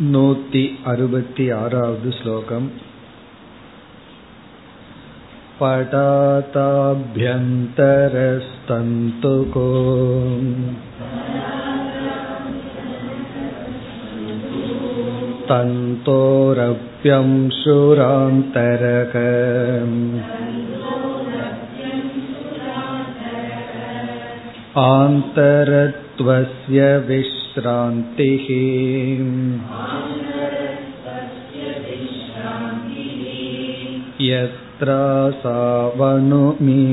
नूति अरुपति आरावद् श्लोकम् पटाताभ्यन्तरस्तन्तुको तन्तोरप्यं शुरान्तरक आन्तरत्वस्य विश्रान्तिः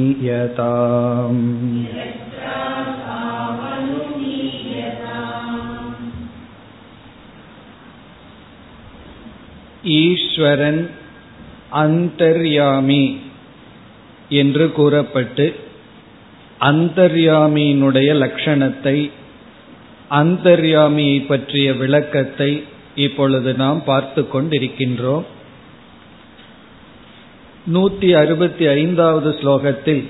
यत्रासावनुमीयताम् ஈஸ்வரன் அந்தர்யாமி என்று கூறப்பட்டு அந்தர்யாமியினுடைய லட்சணத்தை அந்தர்யாமியை பற்றிய விளக்கத்தை இப்பொழுது நாம் பார்த்து கொண்டிருக்கின்றோம். நூத்தி அறுபத்தி ஐந்தாவது ஸ்லோகத்தில்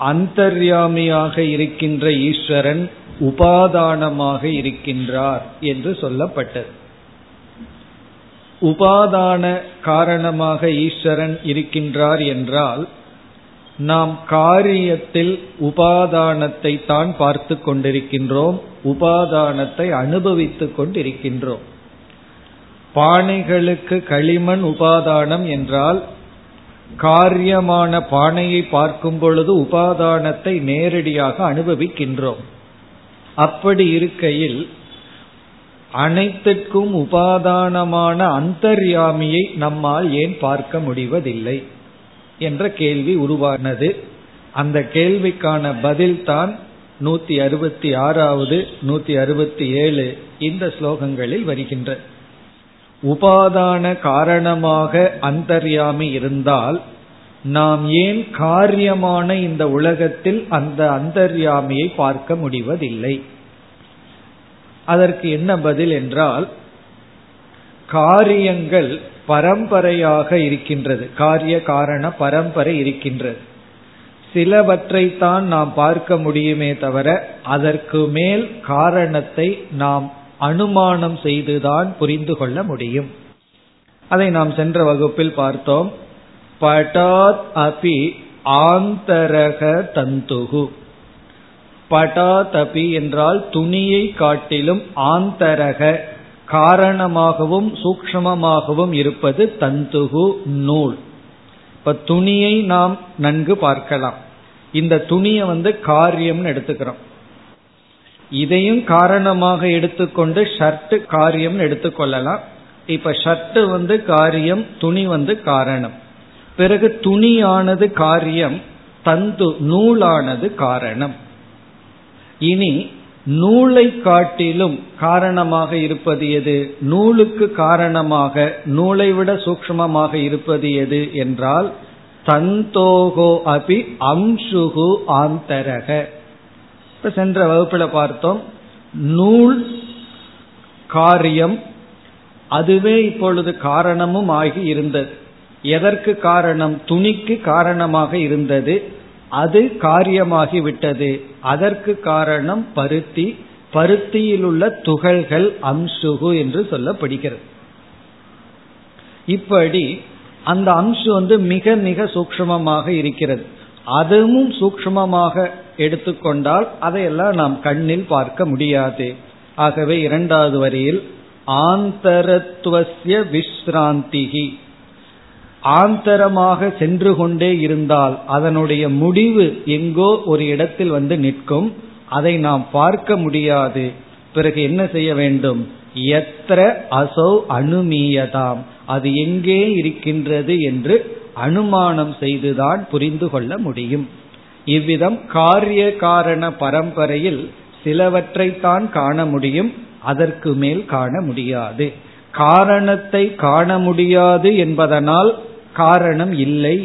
அந்தர்யாமியாக இருக்கின்ற ஈஸ்வரன் உபாதானமாக இருக்கின்றார் என்று சொல்லப்பட்டது. உபாதான காரணமாக ஈஸ்வரன் இருக்கின்றார் என்றால் நாம் காரியத்தில் உபாதானத்தை தான் பார்த்து கொண்டிருக்கின்றோம் உபாதானத்தை அனுபவித்துக் கொண்டிருக்கின்றோம். பானைகளுக்கு களிமண் உபாதானம் என்றால் காரியமான பானையை பார்க்கும் பொழுது உபாதானத்தை நேரடியாக அனுபவிக்கின்றோம். அப்படி இருக்கையில் அனைத்திற்கும் உபாதானமான அந்தர்யாமியை நம்மால் ஏன் பார்க்க முடிவதில்லை? என்ற கேள்வி உருவானது. அந்த கேள்விக்கான பதில்தான் நூத்தி அறுபத்தி ஆறாவது நூத்தி அறுபத்தி ஏழு இந்த ஸ்லோகங்களில் வருகின்ற. உபாதான காரணமாக அந்தர்யாமி இருந்தால் நாம் ஏன் காரியமான இந்த உலகத்தில் அந்த அந்தர்யாமியை பார்க்க முடிவதில்லை? அதற்கு என்ன பதில் என்றால் காரியங்கள் பரம்பரையாக இருக்கின்றது. காரிய காரண பரம்பரை இருக்கின்றது. சிலவற்றைத்தான் நாம் பார்க்க முடியுமே தவிர அதற்கு மேல் காரணத்தை நாம் அனுமானம் செய்துதான் புரிந்து கொள்ள முடியும். அதை நாம் சென்ற வகுப்பில் பார்த்தோம். பட்டாத் அபி ஆந்தரக தந்துகு. படாதபி என்றால் துணியை காட்டிலும் ஆந்தரக. காரணமாகவும் சூக்ஷமமாகவும் இருப்பது தந்துகு நூல். இப்ப துணியை நாம் நன்கு பார்க்கலாம். இந்த துணியை வந்து காரியம்னு எடுத்துக்கிறோம். இதையும் காரணமாக எடுத்துக்கொண்டு ஷர்ட் காரியம் எடுத்துக்கொள்ளலாம். இப்ப ஷர்ட் வந்து காரியம் துணி வந்து காரணம். பிறகு துணியானது காரியம் தந்து நூலானது காரணம். இனி நூலை காட்டிலும் காரணமாக இருப்பது எது? நூலுக்கு காரணமாக நூலை விட சூக்மமாக இருப்பது எது என்றால் தந்தோகோ அபி அம்சுகு ஆந்தரக. இப்ப சென்ற வகுப்புல பார்த்தோம் நூல் காரியம் அதுவே இப்பொழுது காரணமும் ஆகி இருந்தது. எதற்கு காரணம்? துணிக்கு காரணமாக இருந்தது. அது காரியமாகி விட்டது. அதற்கு காரணம் பருத்தி. பருத்தியில் உள்ள துகள்கள் அம்சுகு என்று சொல்லப்படுகிறது. இப்படி அந்த அம்சு வந்து மிக மிக சூக்மமாக இருக்கிறது. அதுவும் சூக்மமாக எடுத்துக்கொண்டால் அதையெல்லாம் நாம் கண்ணில் பார்க்க முடியாது. ஆகவே இரண்டாவது வரியில் ஆந்தரத்துவசிய விஸ்ராந்திகி ஆந்தரமாக சென்று கொண்டே இருந்தால் அதனுடைய முடிவு எங்கோ ஒரு இடத்தில் வந்து நிற்கும். அதை நாம் பார்க்க முடியாது. பிறகு என்ன செய்ய வேண்டும்? எத்திர அசௌ அனுமீயதாம். அது எங்கே இருக்கின்றது என்று அனுமானம் செய்துதான் புரிந்து கொள்ள முடியும். இவ்விதம் காரிய காரண பரம்பரையில் சிலவற்றைத்தான் காண முடியும். அதற்கு மேல் காண முடியாது. காரணத்தை காண முடியாது என்பதனால் காரணம் இல்லை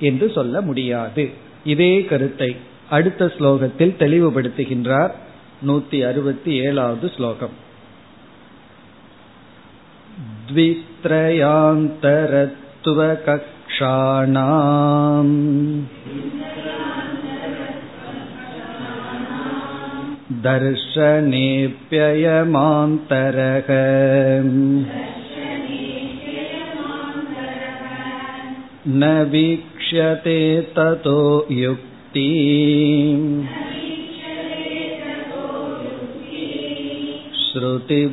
என்று சொல்ல முடியாது இதே கருத்தை அடுத்த ஸ்லோகத்தில் தெளிவுபடுத்துகின்றார் நூத்தி அறுபத்தி ஏழாவது ஸ்லோகம் द्वित्रयान्तरत्वकक्षाणाम् दर्शनेऽप्ययमान्तरः न वीक्ष्यते ततो युक्ति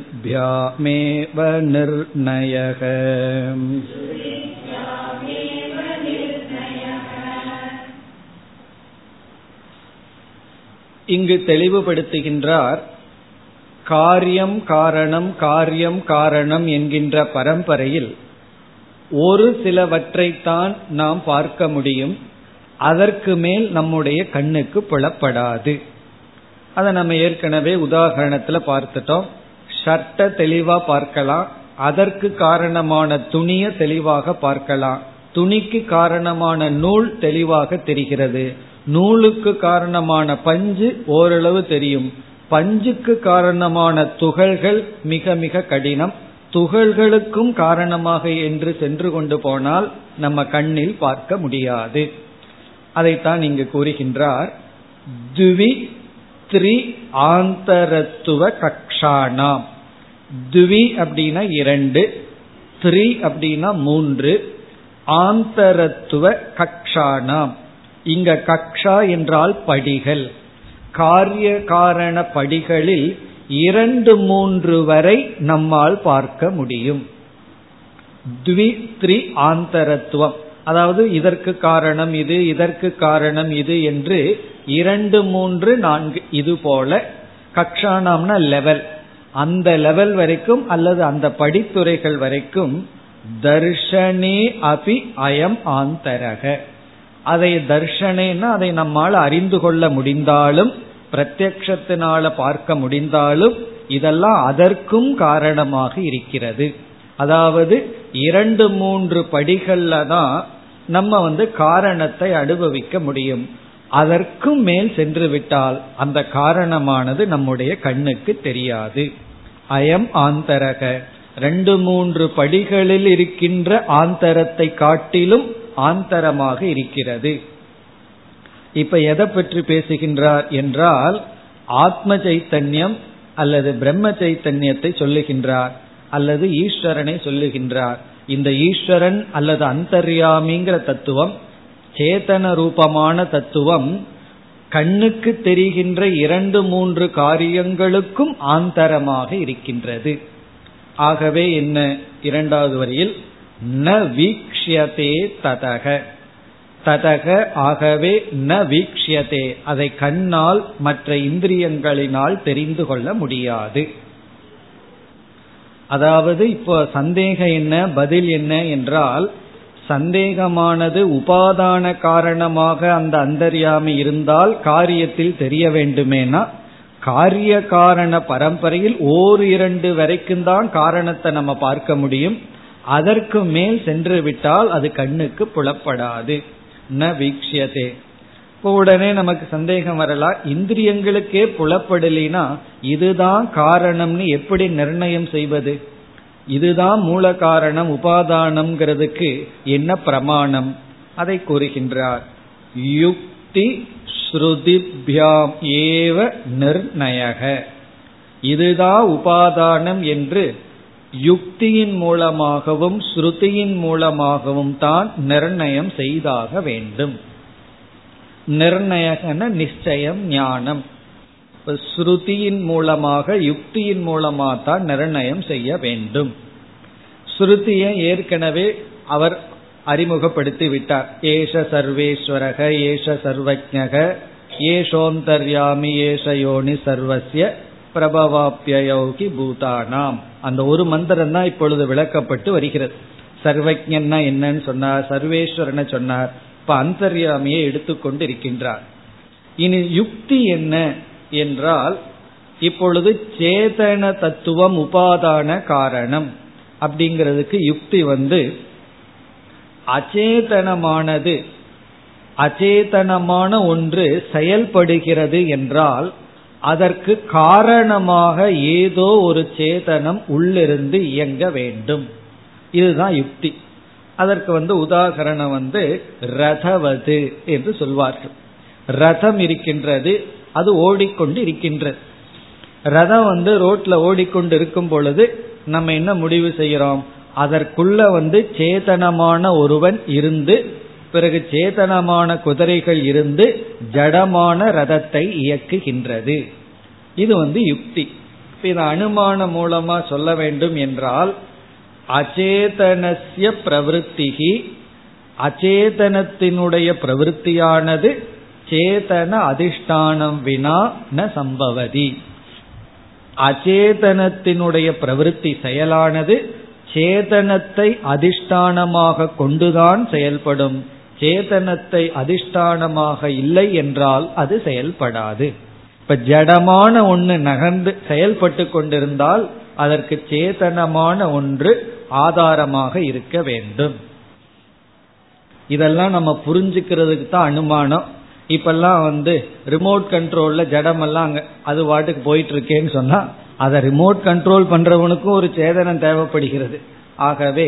श्रुतिभ्यामेव निर्णयः இங்கு தெளிவுபடுத்துகின்றார் காரியம் காரணம் காரியம் காரணம் என்கின்ற பரம்பரையில் ஒரு சிலவற்றைத்தான் நாம் பார்க்க முடியும். அதற்கு மேல் நம்முடைய கண்ணுக்கு புலப்படாது. அதை நம்ம ஏற்கனவே உதாகரணத்துல பார்த்துட்டோம். ஷர்ட்டை தெளிவா பார்க்கலாம். அதற்கு காரணமான துணிய தெளிவாக பார்க்கலாம். துணிக்கு காரணமான நூல் தெளிவாக தெரிகிறது. நூலுக்கு காரணமான பஞ்சு ஓரளவு தெரியும். பஞ்சுக்கு காரணமான துகள்கள் மிக மிக கடினம். துகள்களுக்கும் காரணமாக என்று சென்று கொண்டு போனால் நம்ம கண்ணில் பார்க்க முடியாது. அதைத்தான் இங்கு கூறுகின்றார். துவி த்ரி ஆந்தரத்துவ கக்ஷானாம். துவி அப்படின்னா இரண்டு த்ரி அப்படின்னா மூன்று ஆந்தரத்துவ கக்ஷானாம். இங்க கக்ஷா என்றால் படிகள். காரிய காரண படிகளில் இரண்டு மூன்று வரை நம்மால் பார்க்க முடியும். த்வித்ரி ஆந்தரத்துவம். அதாவது இதற்கு காரணம் இது இதற்கு காரணம் இது என்று இரண்டு மூன்று நான்கு இது போல கக்ஷானாம்னா லெவல் அந்த லெவல் வரைக்கும் அல்லது அந்த படித்துறைகள் வரைக்கும் தர்ஷனே அபி அயம் ஆந்தரக. அதை தர்ஷனேன்னா அதை நம்மால் அறிந்து கொள்ள முடிந்தாலும் பிரத்யக்ஷத்தினால பார்க்க முடிந்தாலும் இதெல்லாம் அதற்கும் காரணமாக இருக்கிறது. அதாவது இரண்டு மூன்று படிகள்ல தான் நம்ம வந்து காரணத்தை அனுபவிக்க முடியும். அதற்கும் மேல் சென்று விட்டால் அந்த காரணமானது நம்முடைய கண்ணுக்கு தெரியாது. அயம் ஆந்தரக. ரெண்டு மூன்று படிகளில் இருக்கின்ற ஆந்தரத்தை காட்டிலும் ஆந்தரமாக இருக்கிறது. இப்ப எதை பற்றி பேசுகின்றார் என்றால் ஆத்ம சைத்தன்யம் அல்லது பிரம்ம சைத்தன்யத்தை சொல்லுகின்றார் அல்லது ஈஸ்வரனை சொல்லுகின்றார். இந்த ஈஸ்வரன் அல்லது அந்தர்யாமிங்கிற தத்துவம் சேதன ரூபமான தத்துவம் கண்ணுக்கு தெரிகின்ற இரண்டு மூன்று காரியங்களுக்கும் ஆந்தரமாக இருக்கின்றது. ஆகவே என்ன இரண்டாவது வரியில்? ந வீக்ஷியதே ததக. ததக ஆகவே ந வீக்ஷியதே. அதை கண்ணால் மற்ற இந்திரியங்களினால் தெரிந்து கொள்ள முடியாது. அதாவது இப்போ சந்தேகம் என்ன பதில் என்ன என்றால் சந்தேகமானது உபாதான காரணமாக அந்த அந்தர்யாமி இருந்தால் காரியத்தில் தெரிய வேண்டுமேனா? காரிய காரண பரம்பரையில் ஓர் இரண்டு வரைக்கும் தான் காரணத்தை நம்ம பார்க்க முடியும். அதற்கு மேல் சென்று விட்டால் அது கண்ணுக்கு புலப்படாது. ந வீக்ஷியதே. இப்போ உடனே நமக்கு சந்தேகம் வரலாம் இந்திரியங்களுக்கே புலப்படலினா இதுதான் காரணம்னு எப்படி நிர்ணயம் செய்வது? இதுதான் மூல காரணம் உபாதானம்ங்கிறதுக்கு என்ன பிரமாணம்? அதை கூறுகின்றார். யுக்தி ஸ்ருதிபியாம் ஏவ நிர்ணயக. இதுதான் உபாதானம் என்று யுக்தியின் மூலமாகவும் ஸ்ருதியின் மூலமாகவும் தான் நிர்ணயம் செய்தாக வேண்டும். நிர்ணயகன நிச்சயம் ஞானம். ஸ்ருதியின் மூலமாக யுக்தியின் மூலமாக தான் நிர்ணயம் செய்ய வேண்டும். ஸ்ருதியை ஏற்கனவே அவர் அறிமுகப்படுத்தி விட்டார் ஏஷ சர்வேஸ்வரக ஏஷ சர்வஜக ஏஷோந்தர்யாமி ஏஷ யோனி சர்வசிய பிரபவாப்பியோகி பூதானாம். அந்த ஒரு மந்திரம் தான் இப்பொழுது விளக்கப்பட்டு வருகிறது. சர்வஜன்னா என்னன்னு சொன்னார் சர்வேஸ்வரனை சொன்னார் இப்ப அந்தர்யாமியை எடுத்துக்கொண்டு இருக்கின்றார் இனி யுக்தி என்ன என்றால் இப்பொழுது சேதன தத்துவம் உபாதான காரணம் அப்படிங்கிறதுக்கு யுக்தி வந்து அச்சேதனமானது அச்சேதனமான ஒன்று செயல்படுகிறது என்றால் அதற்கு காரணமாக ஏதோ ஒரு சேதனம் உள்ளிருந்து இயங்க வேண்டும். இதுதான் யுக்தி. அதற்கு வந்து உதாகரணம் வந்து ரதவது என்று சொல்வார்கள். ரதம் இருக்கின்றது அது ஓடிக்கொண்டு இருக்கின்றது. ரதம் வந்து ரோட்ல ஓடிக்கொண்டு இருக்கும் பொழுது நம்ம என்ன முடிவு செய்கிறோம்? அதற்குள்ள வந்து சேதனமான ஒருவன் இருந்து பிறகு சேதனமான குதிரைகள் இருந்து ஜடமான ரதத்தை இயக்குகின்றது. இது வந்து யுக்தி. இது அனுமானம் மூலமா சொல்ல வேண்டும் என்றால் அச்சேதனசிய பிரவருத்திகி அச்சேதனத்தினுடைய பிரவருத்தியானது சேதன அதிஷ்டானம் வினா ந சம்பவதி. அச்சேதனத்தினுடைய பிரவருத்தி செயலானது சேதனத்தை அதிஷ்டானமாக கொண்டுதான் செயல்படும். சேதனத்தை அதிஷ்டானமாக இல்லை என்றால் அது செயல்படாது. இப்ப ஜடமான ஒன்று நகர்ந்து செயல்பட்டு கொண்டிருந்தால் அதற்கு சேதனமான ஒன்று ஆதாரமாக இருக்க வேண்டும். இதெல்லாம் நம்ம புரிஞ்சுக்கிறதுக்கு தான் அனுமானம். இப்பெல்லாம் வந்து ரிமோட் கண்ட்ரோல்ல ஜடமெல்லாம் அது வாட்டுக்கு போயிட்டு இருக்கேன்னு சொன்னா அதை ரிமோட் கண்ட்ரோல் பண்றவனுக்கும் ஒரு சேதனம் தேவைப்படுகிறது. ஆகவே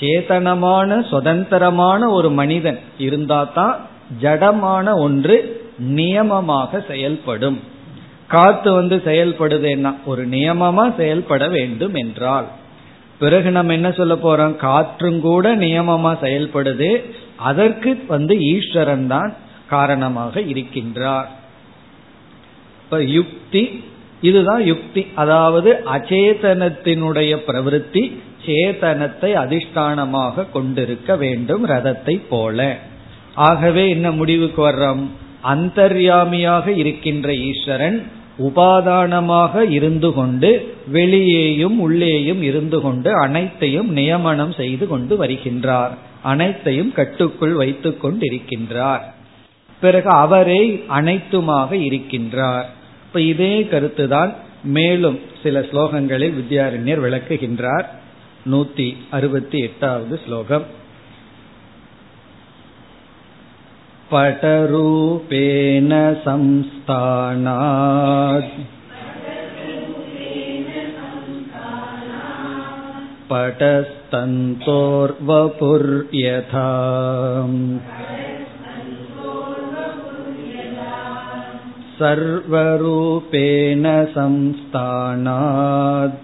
சேதனமான சுதந்திரமான ஒரு மனிதன் இருந்தா தான் ஜடமான ஒன்று நியமமாக செயல்படும். காத்து வந்து செயல்படுதுன்னா ஒரு நியமமா செயல்பட வேண்டும் என்றால். பிறகு நம்ம என்ன சொல்ல போறோம்? காற்றும் கூட நியமமா செயல்படுது. அதற்கு வந்து ஈஸ்வரன் தான் காரணமாக இருக்கின்றார். இப்ப யுக்தி இதுதான் யுக்தி. அதாவது அச்சேதனத்தினுடைய பிரவருத்தி சேதனத்தை அதிஷ்டானமாக கொண்டிருக்க வேண்டும் ரதத்தை போல. ஆகவே என்ன முடிவுக்கு வர்றோம்? அந்தர்யாமியாக இருக்கின்ற ஈஸ்வரன் உபாதானமாக இருந்து கொண்டு வெளியேயும் உள்ளேயும் இருந்து கொண்டு அனைத்தையும் நியமனம் செய்து கொண்டு வருகின்றார். அனைத்தையும் கட்டுக்குள் வைத்துக் கொண்டிருக்கின்றார். பிறகு அவரே அனைத்துமாக இருக்கின்றார். இப்ப இதே கருத்துதான் மேலும் சில ஸ்லோகங்களில் வித்யாரண்யர் விளக்குகின்றார். நூத்தி அறுபத்தி எட்டாவது ஸ்லோகம் पटरूपेण संस्थानात् पटस्तन्तोर्वपुर्यथा सर्वरूपेण संस्थानात्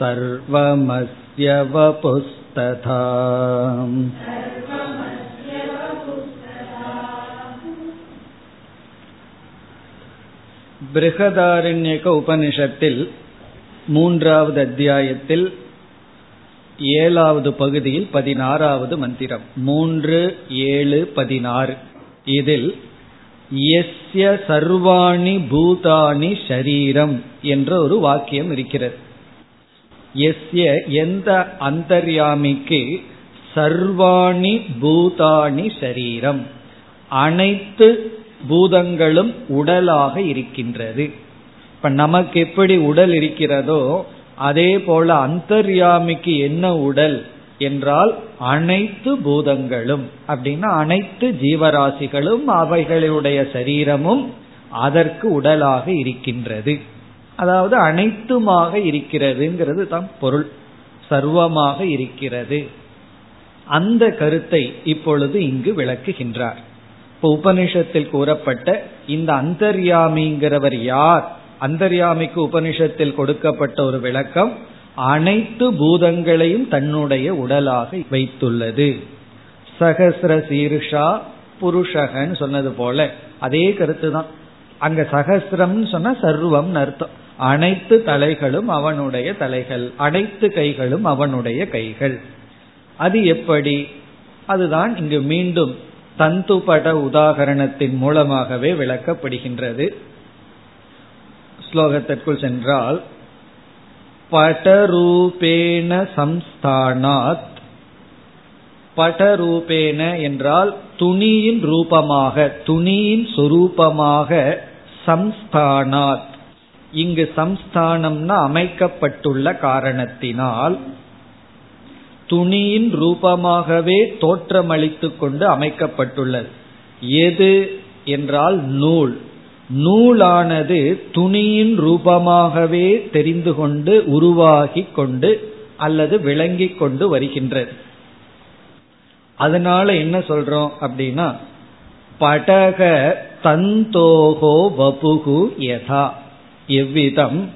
सर्वमस्य वपुस्तथा பிருகதாரண்யக உபனிஷத்தில் மூன்றாவது அத்தியாயத்தில் ஏழாவது பகுதியில் பதினாறாவது மந்திரம் மூன்று ஏழு பதினாறு இதில் எஸ்ய சர்வாணி பூதானி ஷரீரம் என்ற ஒரு வாக்கியம் இருக்கிறது எஸ்ய எந்த அந்தர்யாமிக்கு சர்வாணி பூதானி சரீரம். அனைத்து பூதங்களும் உடலாக இருக்கின்றது. இப்ப நமக்கு எப்படி உடல் இருக்கிறதோ அதே போல அந்தர்யாமிக்கு என்ன உடல் என்றால் அனைத்து பூதங்களும். அப்படின்னா அனைத்து ஜீவராசிகளும் அவைகளுடைய சரீரமும் அதற்கு உடலாக இருக்கின்றது. அதாவது அனைத்துமாக இருக்கிறதுங்கிறது தான் பொருள். சர்வமாக இருக்கிறது. அந்த கருத்தை இப்பொழுது இங்கு விளக்குகின்றார். இப்போ உபனிஷத்தில் கூறப்பட்ட இந்த அந்தர்யாமிங்கிறவர் யார்? அந்தர்யாமிக்கு உபனிஷத்தில் கொடுக்கப்பட்ட ஒரு விளக்கம் அனைத்து பூதங்களையும் தன்னுடைய உடலாக வைத்துள்ளது. சகசிர சீருஷா புருஷகன்னு சொன்னது போல அதே கருத்து தான் அங்க சகசிரம்னு சொன்னா சர்வம் அர்த்தம். அனைத்து தலைகளும் அவனுடைய தலைகள் அனைத்து கைகளும் அவனுடைய கைகள். அது எப்படி? அதுதான் இங்கு மீண்டும் தந்துபட உதாகரணத்தின் மூலமாகவே விளக்கப்படுகின்றது. ஸ்லோகத்திற்குள் சென்றால் படரூபேண சம்ஸ்தானாத். படரூபேன என்றால் துணியின் ரூபமாக துணியின் சொரூபமாக சம்ஸ்தானாத். இங்கு சம்ஸ்தானம்னா அமைக்கப்பட்டுள்ள காரணத்தினால் துணியின் ரூபமாகவே தோற்றமளித்து கொண்டு அமைக்கப்பட்டுள்ளது. எது என்றால் நூல். நூலானது துணியின் ரூபமாகவே தெரிந்து கொண்டு உருவாகி கொண்டு அல்லது விளங்கி கொண்டு வருகின்றது. அதனால என்ன சொல்றோம் அப்படின்னா படக தந்தோகோ வபுகு யதா. எவ்விதம்?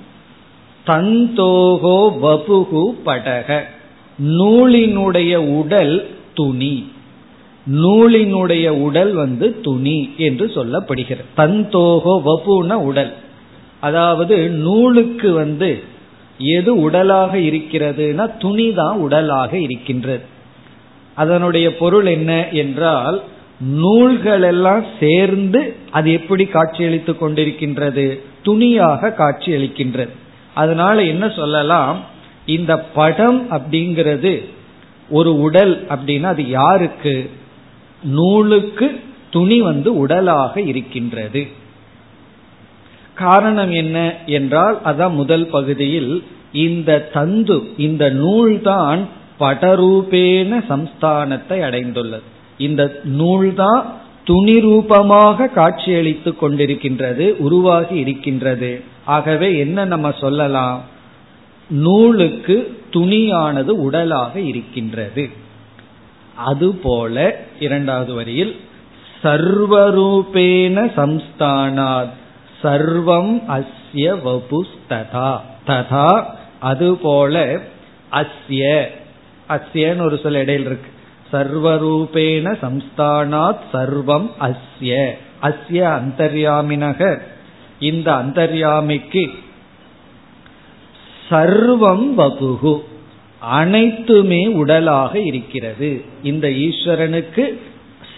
தந்தோகோ வபுகு படக. நூலினுடைய உடல் துணி. நூலினுடைய உடல் வந்து துணி என்று சொல்லப்படுகிறது. தந்தோகோ வபுன உடல். அதாவது நூலுக்கு வந்து எது உடலாக இருக்கிறதுனா துணி தான் உடலாக இருக்கின்றது. அதனுடைய பொருள் என்ன என்றால் நூல்கள் எல்லாம் சேர்ந்து அது எப்படி காட்சியளித்துக் கொண்டிருக்கின்றது? துணியாக காட்சியளிக்கின்றது. அதனால என்ன சொல்லலாம்? இந்த படம் அப்படிங்கிறது ஒரு உடல் அப்படின்னா அது யாருக்கு? நூலுக்கு துணி வந்து உடலாக இருக்கின்றது. காரணம் என்ன என்றால் அதான் முதல் பகுதியில் இந்த தந்து இந்த நூல்தான் படரூபேன சம்ஸ்தானத்தை அடைந்துள்ளது. இந்த நூல்தான் துணி ரூபமாக காட்சியளித்துக் கொண்டிருக்கின்றது உருவாகி இருக்கின்றது. ஆகவே என்ன நம்ம சொல்லலாம்? நூலுக்கு துணியானது உடலாக இருக்கின்றது. அதுபோல இரண்டாவது வரியில் சர்வரூபேன சம்ஸ்தானாத் சர்வம் அஸ்ய வபுஸ்ததா ததா அதுபோல அஸ்ய. அஸ்யன்னு ஒரு சில இடையில் இருக்கு. சர்வரூபேண சம்ஸ்தானாத் சர்வம் அஸ்ய. அஸ்ய அந்தர்யாமினக. இந்த அந்தர்யாமிக்கு சர்வம் வபுகு அனைத்துமே உடலாக இருக்கிறது. இந்த ஈஸ்வரனுக்கு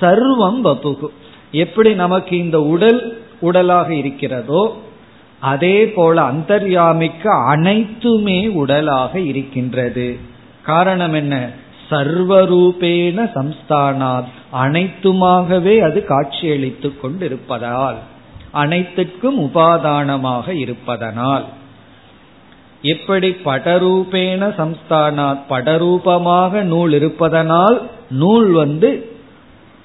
சர்வம் வபுகு எப்படி நமக்கு இந்த உடல் உடலாக இருக்கிறதோ அதே போல அந்தர்யாமிக்கு அனைத்துமே உடலாக இருக்கின்றது. காரணம் என்ன? சர்வரூபேண சம்ஸ்தானாத். அனைத்துமாகவே அது காட்சியளித்துக் கொண்டிருப்பதால் அனைத்துக்கும் உபாதானமாக இருப்பதனால். எப்படி படரூபேண சம்ஸ்தானாத் படரூபமாக நூல் இருப்பதனால் நூல் வந்து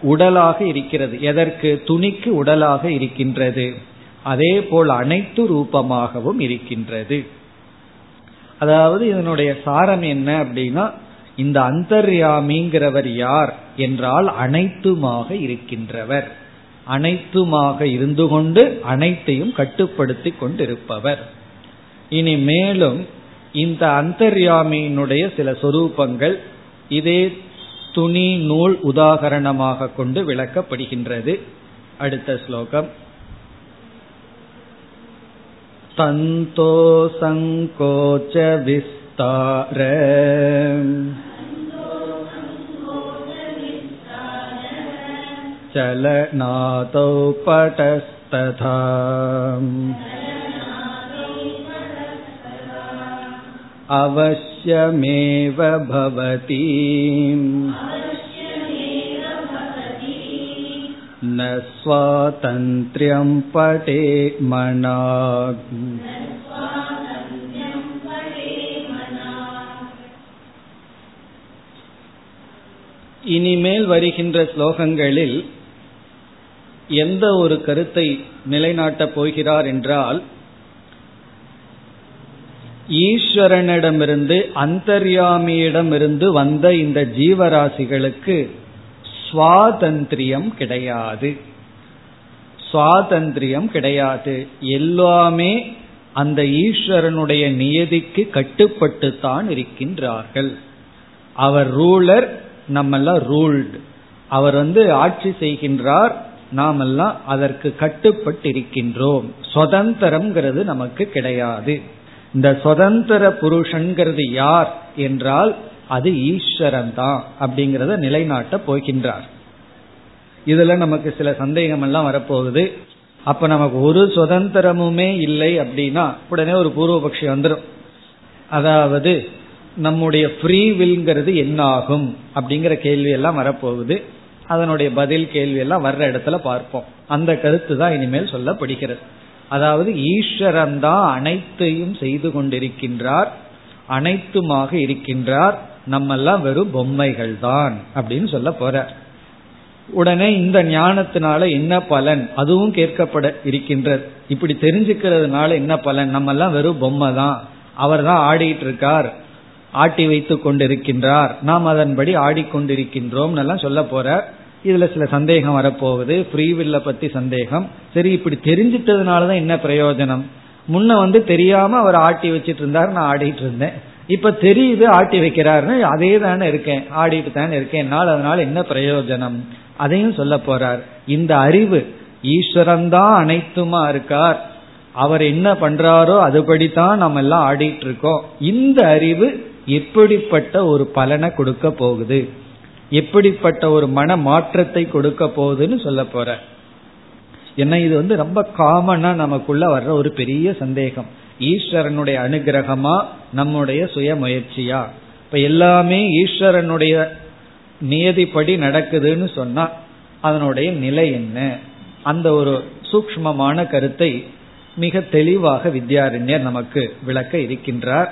உடலாக இருக்கிறது. எதற்கு? துணிக்கு உடலாக இருக்கின்றது. அதே போல் அனைத்து ரூபமாகவும் இருக்கின்றது. அதாவது இதனுடைய சாரம் என்ன அப்படின்னா இந்த அந்தர்யாமிங்கிறவர் யார் என்றால் அனைத்துமாக இருக்கின்றவர். அனைத்துமாக இருந்து கொண்டு அனைத்தையும் கட்டுப்படுத்தி கொண்டிருப்பவர். இனி மேலும் இந்த அந்தர்யாமியினுடைய சில சொரூபங்கள் இதே துணி நூல் உதாகரணமாக கொண்டு விளக்கப்படுகின்றது. அடுத்த ஸ்லோகம். தந்தோ विस्तार चलनादौ पटस्तथा अवश्यमेव भवति न स्वातन्त्र्यं पटे मना இனிமேல் வருகின்ற ஸ்லோகங்களில் எந்த ஒரு கருத்தை நிலைநாட்டப் போகிறார் என்றால் ஈஸ்வரனிடமிருந்து அந்தர்யாமியிடமிருந்து வந்த இந்த ஜீவராசிகளுக்கு சுவாதந்திரியம் கிடையாது. சுவாதந்திரியம் கிடையாது. எல்லாமே அந்த ஈஸ்வரனுடைய நியதிக்கு கட்டுப்பட்டு தான் இருக்கின்றார்கள். அவர் ரூலர் நம்மெல்லாம் ரூல்டு அவர் வந்து ஆட்சி செய்கின்றார் நாமெல்லாம் அதற்கு கட்டுப்பட்டு இருக்கின்றோம் சுதந்திரம்ங்கிறது நமக்கு கிடையாது. இந்த சுதந்திர புருஷன்கிறது யார் என்றால் அது ஈஸ்வரன் தான் அப்படிங்கிறத நிலைநாட்ட போகின்றார். இதுல நமக்கு சில சந்தேகம் எல்லாம் வரப்போகுது. அப்ப நமக்கு ஒரு சுதந்திரமுமே இல்லை அப்படின்னா உடனே ஒரு பூர்வபக்ஷி வந்துடும் அதாவது நம்முடைய ஃப்ரீ வில்ங்கிறது என்ன ஆகும் அப்படிங்கிற கேள்வி எல்லாம் வரப்போகுது. அதனுடைய பதில் கேள்வி எல்லாம் வர்ற இடத்துல பார்ப்போம். அந்த கருத்து தான் இனிமேல் சொல்லப்படுகிறது. அதாவது ஈஸ்வரன் தான் அனைத்தையும் செய்து கொண்டிருக்கின்றார் அனைத்துமாக இருக்கின்றார் நம்மெல்லாம் வெறும் பொம்மைகள் தான் அப்படின்னு சொல்ல போற. உடனே இந்த ஞானத்தினால என்ன பலன்? அதுவும் கேட்கப்பட இருக்கின்றது. இப்படி தெரிஞ்சுக்கிறதுனால என்ன பலன்? நம்ம எல்லாம் வெறும் பொம்மை தான். அவர் தான் ஆடிட்டு இருக்கார். ஆட்டி வைத்துக் கொண்டிருக்கின்றார். நாம் அதன்படி ஆடிக்கொண்டிருக்கின்றோம் எல்லாம் சொல்ல போற. இதுல சில சந்தேகம் வரப்போகுது. ஃப்ரீவில்ல பத்தி சந்தேகம். சரி இப்படி தெரிஞ்சிட்டதுனாலதான் என்ன பிரயோஜனம்? முன்ன வந்து தெரியாம அவர் ஆட்டி வச்சிட்டு இருந்தார் நான் ஆடிட்டு இருந்தேன். இப்ப தெரியுது ஆட்டி வைக்கிறாருன்னு அதே தானே இருக்கேன். ஆடிட்டு தானே இருக்கேன். என்னால் அதனால என்ன பிரயோஜனம்? அதையும் சொல்ல போறார். இந்த அறிவு ஈஸ்வரன் தான் அனைத்துமா இருக்கார். அவர் என்ன பண்றாரோ அதுபடித்தான் நம்ம எல்லாம் ஆடிட்டு இருக்கோம். இந்த அறிவு எப்படிப்பட்ட ஒரு பலனை கொடுக்க போகுது? எப்படிப்பட்ட ஒரு மன மாற்றத்தை கொடுக்க போகுதுன்னு சொல்ல போற. ஏன்னா இது வந்து ரொம்ப காமனா நமக்குள்ள வர்ற ஒரு பெரிய சந்தேகம். ஈஸ்வரனுடைய அனுகிரகமா நம்முடைய சுய முயற்சியா இப்ப எல்லாமே ஈஸ்வரனுடைய நியதிப்படி நடக்குதுன்னு சொன்னா அதனுடைய நிலை என்ன? அந்த ஒரு சூக்மமான கருத்தை மிக தெளிவாக வித்யாரண்யர் நமக்கு விளக்க இருக்கின்றார்.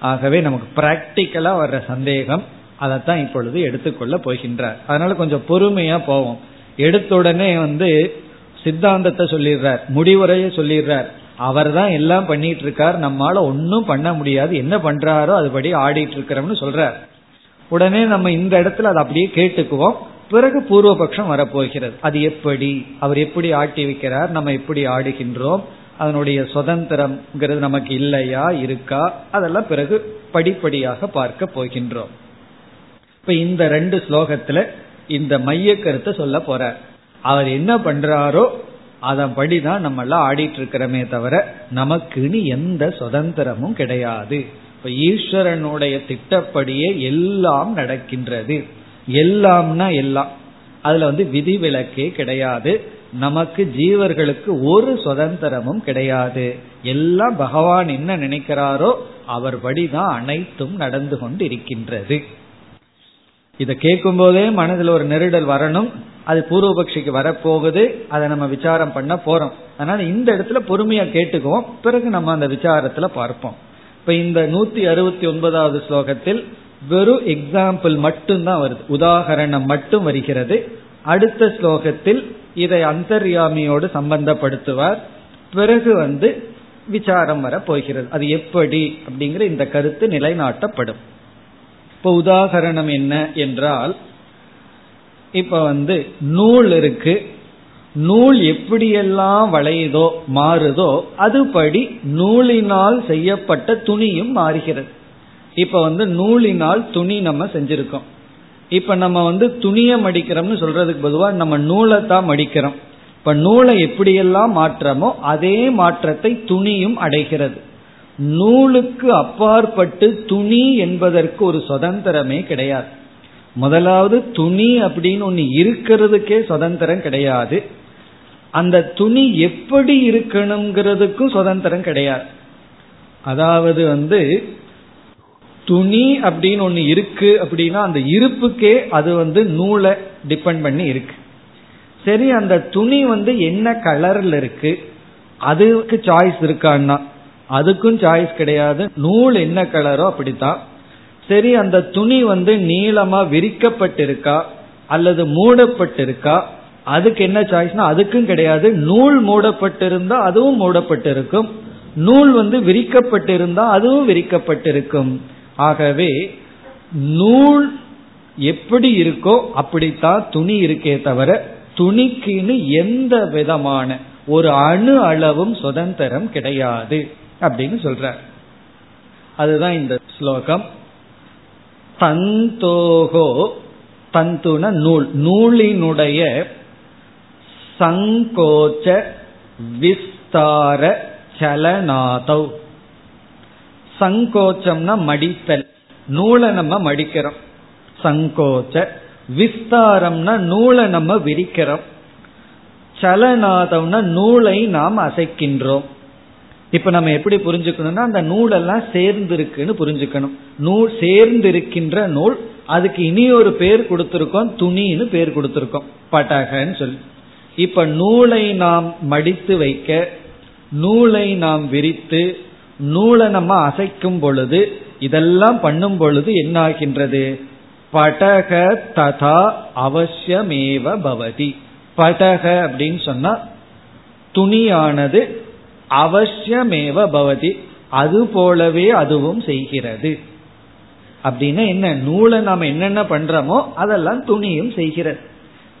ஆகவே நமக்கு பிராக்டிக்கலா வர்ற சந்தேகம் அதைத்தான் இப்பொழுது எடுத்துக்கொள்ள போகின்றார். அதனால கொஞ்சம் பொறுமையா போவோம். எடுத்த உடனே வந்து சித்தாந்தத்தை சொல்லிடுறார் முடிவுரையை சொல்லிடுறார். அவர் தான் எல்லாம் பண்ணிட்டு இருக்கார் நம்மால ஒன்னும் பண்ண முடியாது. என்ன பண்றாரோ அதுபடி ஆடிட்டு இருக்கிறோம்னு சொல்றார். உடனே நம்ம இந்த இடத்துல அதை அப்படியே கேட்டுக்குவோம். பிறகு பூர்வபக்ஷம் வரப்போகிறது. அது எப்படி? அவர் எப்படி ஆட்டி வைக்கிறார்? நம்ம எப்படி ஆடுகின்றோம்? அதனுடைய சுதந்திரம்ங்கிறது நமக்கு இல்லையா இருக்கா? அதெல்லாம் பிறகு படிப்படியாக பார்க்க போகின்றோம். இப்ப இந்த ரெண்டு ஸ்லோகத்துல இந்த மைய கருத்தை சொல்ல போறார் அவர் என்ன பண்றாரோ அதன்படிதான் நம்ம எல்லாம் ஆடிட்டு இருக்கிறோமே தவிர நமக்குன்னு எந்த சுதந்திரமும் கிடையாது. இப்ப ஈஸ்வரனுடைய திட்டப்படியே எல்லாம் நடக்கின்றது. எல்லாம்னா எல்லாம். அதுல வந்து விதிவிலக்கே கிடையாது. நமக்கு ஜீவர்களுக்கு ஒரு சுதந்திரமும் கிடையாது. எல்லாம் பகவான் என்ன நினைக்கிறாரோ அவர் படிதான் அனைத்தும் நடந்து கொண்டு இருக்கின்றது இதை கேட்கும் போதே மனதில் ஒரு நெருடல் வரணும். அது பூர்வபக்ஷிக்கு வரப்போகுது. அதை நம்ம விசாரம் பண்ண போறோம். அதனால இந்த இடத்துல பொறுமையா கேட்டுக்குவோம். பிறகு நம்ம அந்த விசாரத்துல பார்ப்போம். இப்ப இந்த நூத்தி அறுபத்தி ஒன்பதாவது ஸ்லோகத்தில் வெறும் எக்ஸாம்பிள் மட்டும்தான் வருது. உதாகரணம் மட்டும் வருகிறது. அடுத்த ஸ்லோகத்தில் இதை அந்தர்யாமியோடு சம்பந்தப்படுத்துவார். பிறகு வந்து விசாரம் வர போகிறது. அது எப்படி அப்படிங்கிற இந்த கருத்து நிலைநாட்டப்படும். இப்ப உதாகரணம் என்ன என்றால் இப்ப வந்து நூல் இருக்கு. நூல் எப்படியெல்லாம் வளையுதோ மாறுதோ அதுபடி நூலினால் செய்யப்பட்ட துணியும் மாறுகிறது. இப்ப வந்து நூலினால் துணி நம்ம செஞ்சிருக்கோம். இப்ப நம்ம வந்து துணியை மடிக்கிறோம்னு சொல்றதுக்கு பொதுவாக நம்ம நூலை தான் மடிக்கிறோம். இப்ப நூலை எப்படியெல்லாம் மாற்றமோ அதே மாற்றத்தை துணியும் அடைகிறது. நூலுக்கு அப்பாற்பட்டு துணி என்பதற்கு ஒரு சுதந்திரமே கிடையாது. முதலாவது துணி அப்படின்னு ஒன்று இருக்கிறதுக்கே சுதந்திரம் கிடையாது. அந்த துணி எப்படி இருக்கணுங்கிறதுக்கும் சுதந்திரம் கிடையாது. அதாவது வந்து துணி அப்படின்னு ஒன்று இருக்கு அப்படின்னா அந்த இருப்புக்கே அது வந்து நூலை டிபெண்ட் பண்ணி இருக்கு. சரி அந்த துணி வந்து என்ன கலர்ல இருக்கு? அதுக்கு சாய்ஸ் இருக்கான்னா அதுக்கும் சாய்ஸ் கிடையாது. நூல் என்ன கலரோ அப்படித்தான். சரி அந்த துணி வந்து நீளமா விரிக்கப்பட்டிருக்கா? அல்லது மூடப்பட்டிருக்கா? அதுக்கு என்ன சாய்ஸ்னா அதுக்கும் கிடையாது. நூல் மூடப்பட்டிருந்தா அதுவும் மூடப்பட்டிருக்கும். நூல் வந்து விரிக்கப்பட்டிருந்தா அதுவும் விரிக்கப்பட்டிருக்கும். ஆகவே நூல் எப்படி இருக்கோ அப்படித்தான் துணி இருக்கே தவிர துணிக்குன்னு எந்த விதமான ஒரு அணு அளவும் சுதந்திரம் கிடையாது அப்படின்னு சொல்றார். அதுதான் இந்த ஸ்லோகம். தந்தோகோ தந்துன நூல். நூலினுடைய சங்கோச்ச விஸ்தார சலநாதவ் சங்கோச்சம்னா மடித்தல் நூலை நம்ம மடிக்கிறோம். சங்கோச்ச விஸ்தாரம்னா நூலை நம்ம விரிக்கிறோம். சலநாதம்னா நூலை நாம் அசைக்கின்றோம். இப்ப நம்ம எப்படி புரிஞ்சுக்கணும்னா அந்த நூலெல்லாம் சேர்ந்து இருக்குன்னு புரிஞ்சுக்கணும். நூல் சேர்ந்து இருக்கின்ற நூல் அதுக்கு இனி ஒரு பேர் கொடுத்திருக்கோம் துணின்னு பேர் கொடுத்திருக்கோம். பட்டகன்னு சொல்லி. இப்ப நூலை நாம் மடித்து வைக்க நூலை நாம் விரித்து நூலை நம்ம அசைக்கும் பொழுது இதெல்லாம் பண்ணும் பொழுது என்ன ஆகின்றது படக ததா அவசியமேவ பவதி. படக அப்படின்னு சொன்னா துணியானது அவசியமேவ பவதி. அது போலவே அதுவும் செய்கிறது. அப்படின்னா என்ன? நூலை நாம என்னென்ன பண்றோமோ அதெல்லாம் துணியும் செய்கிறது.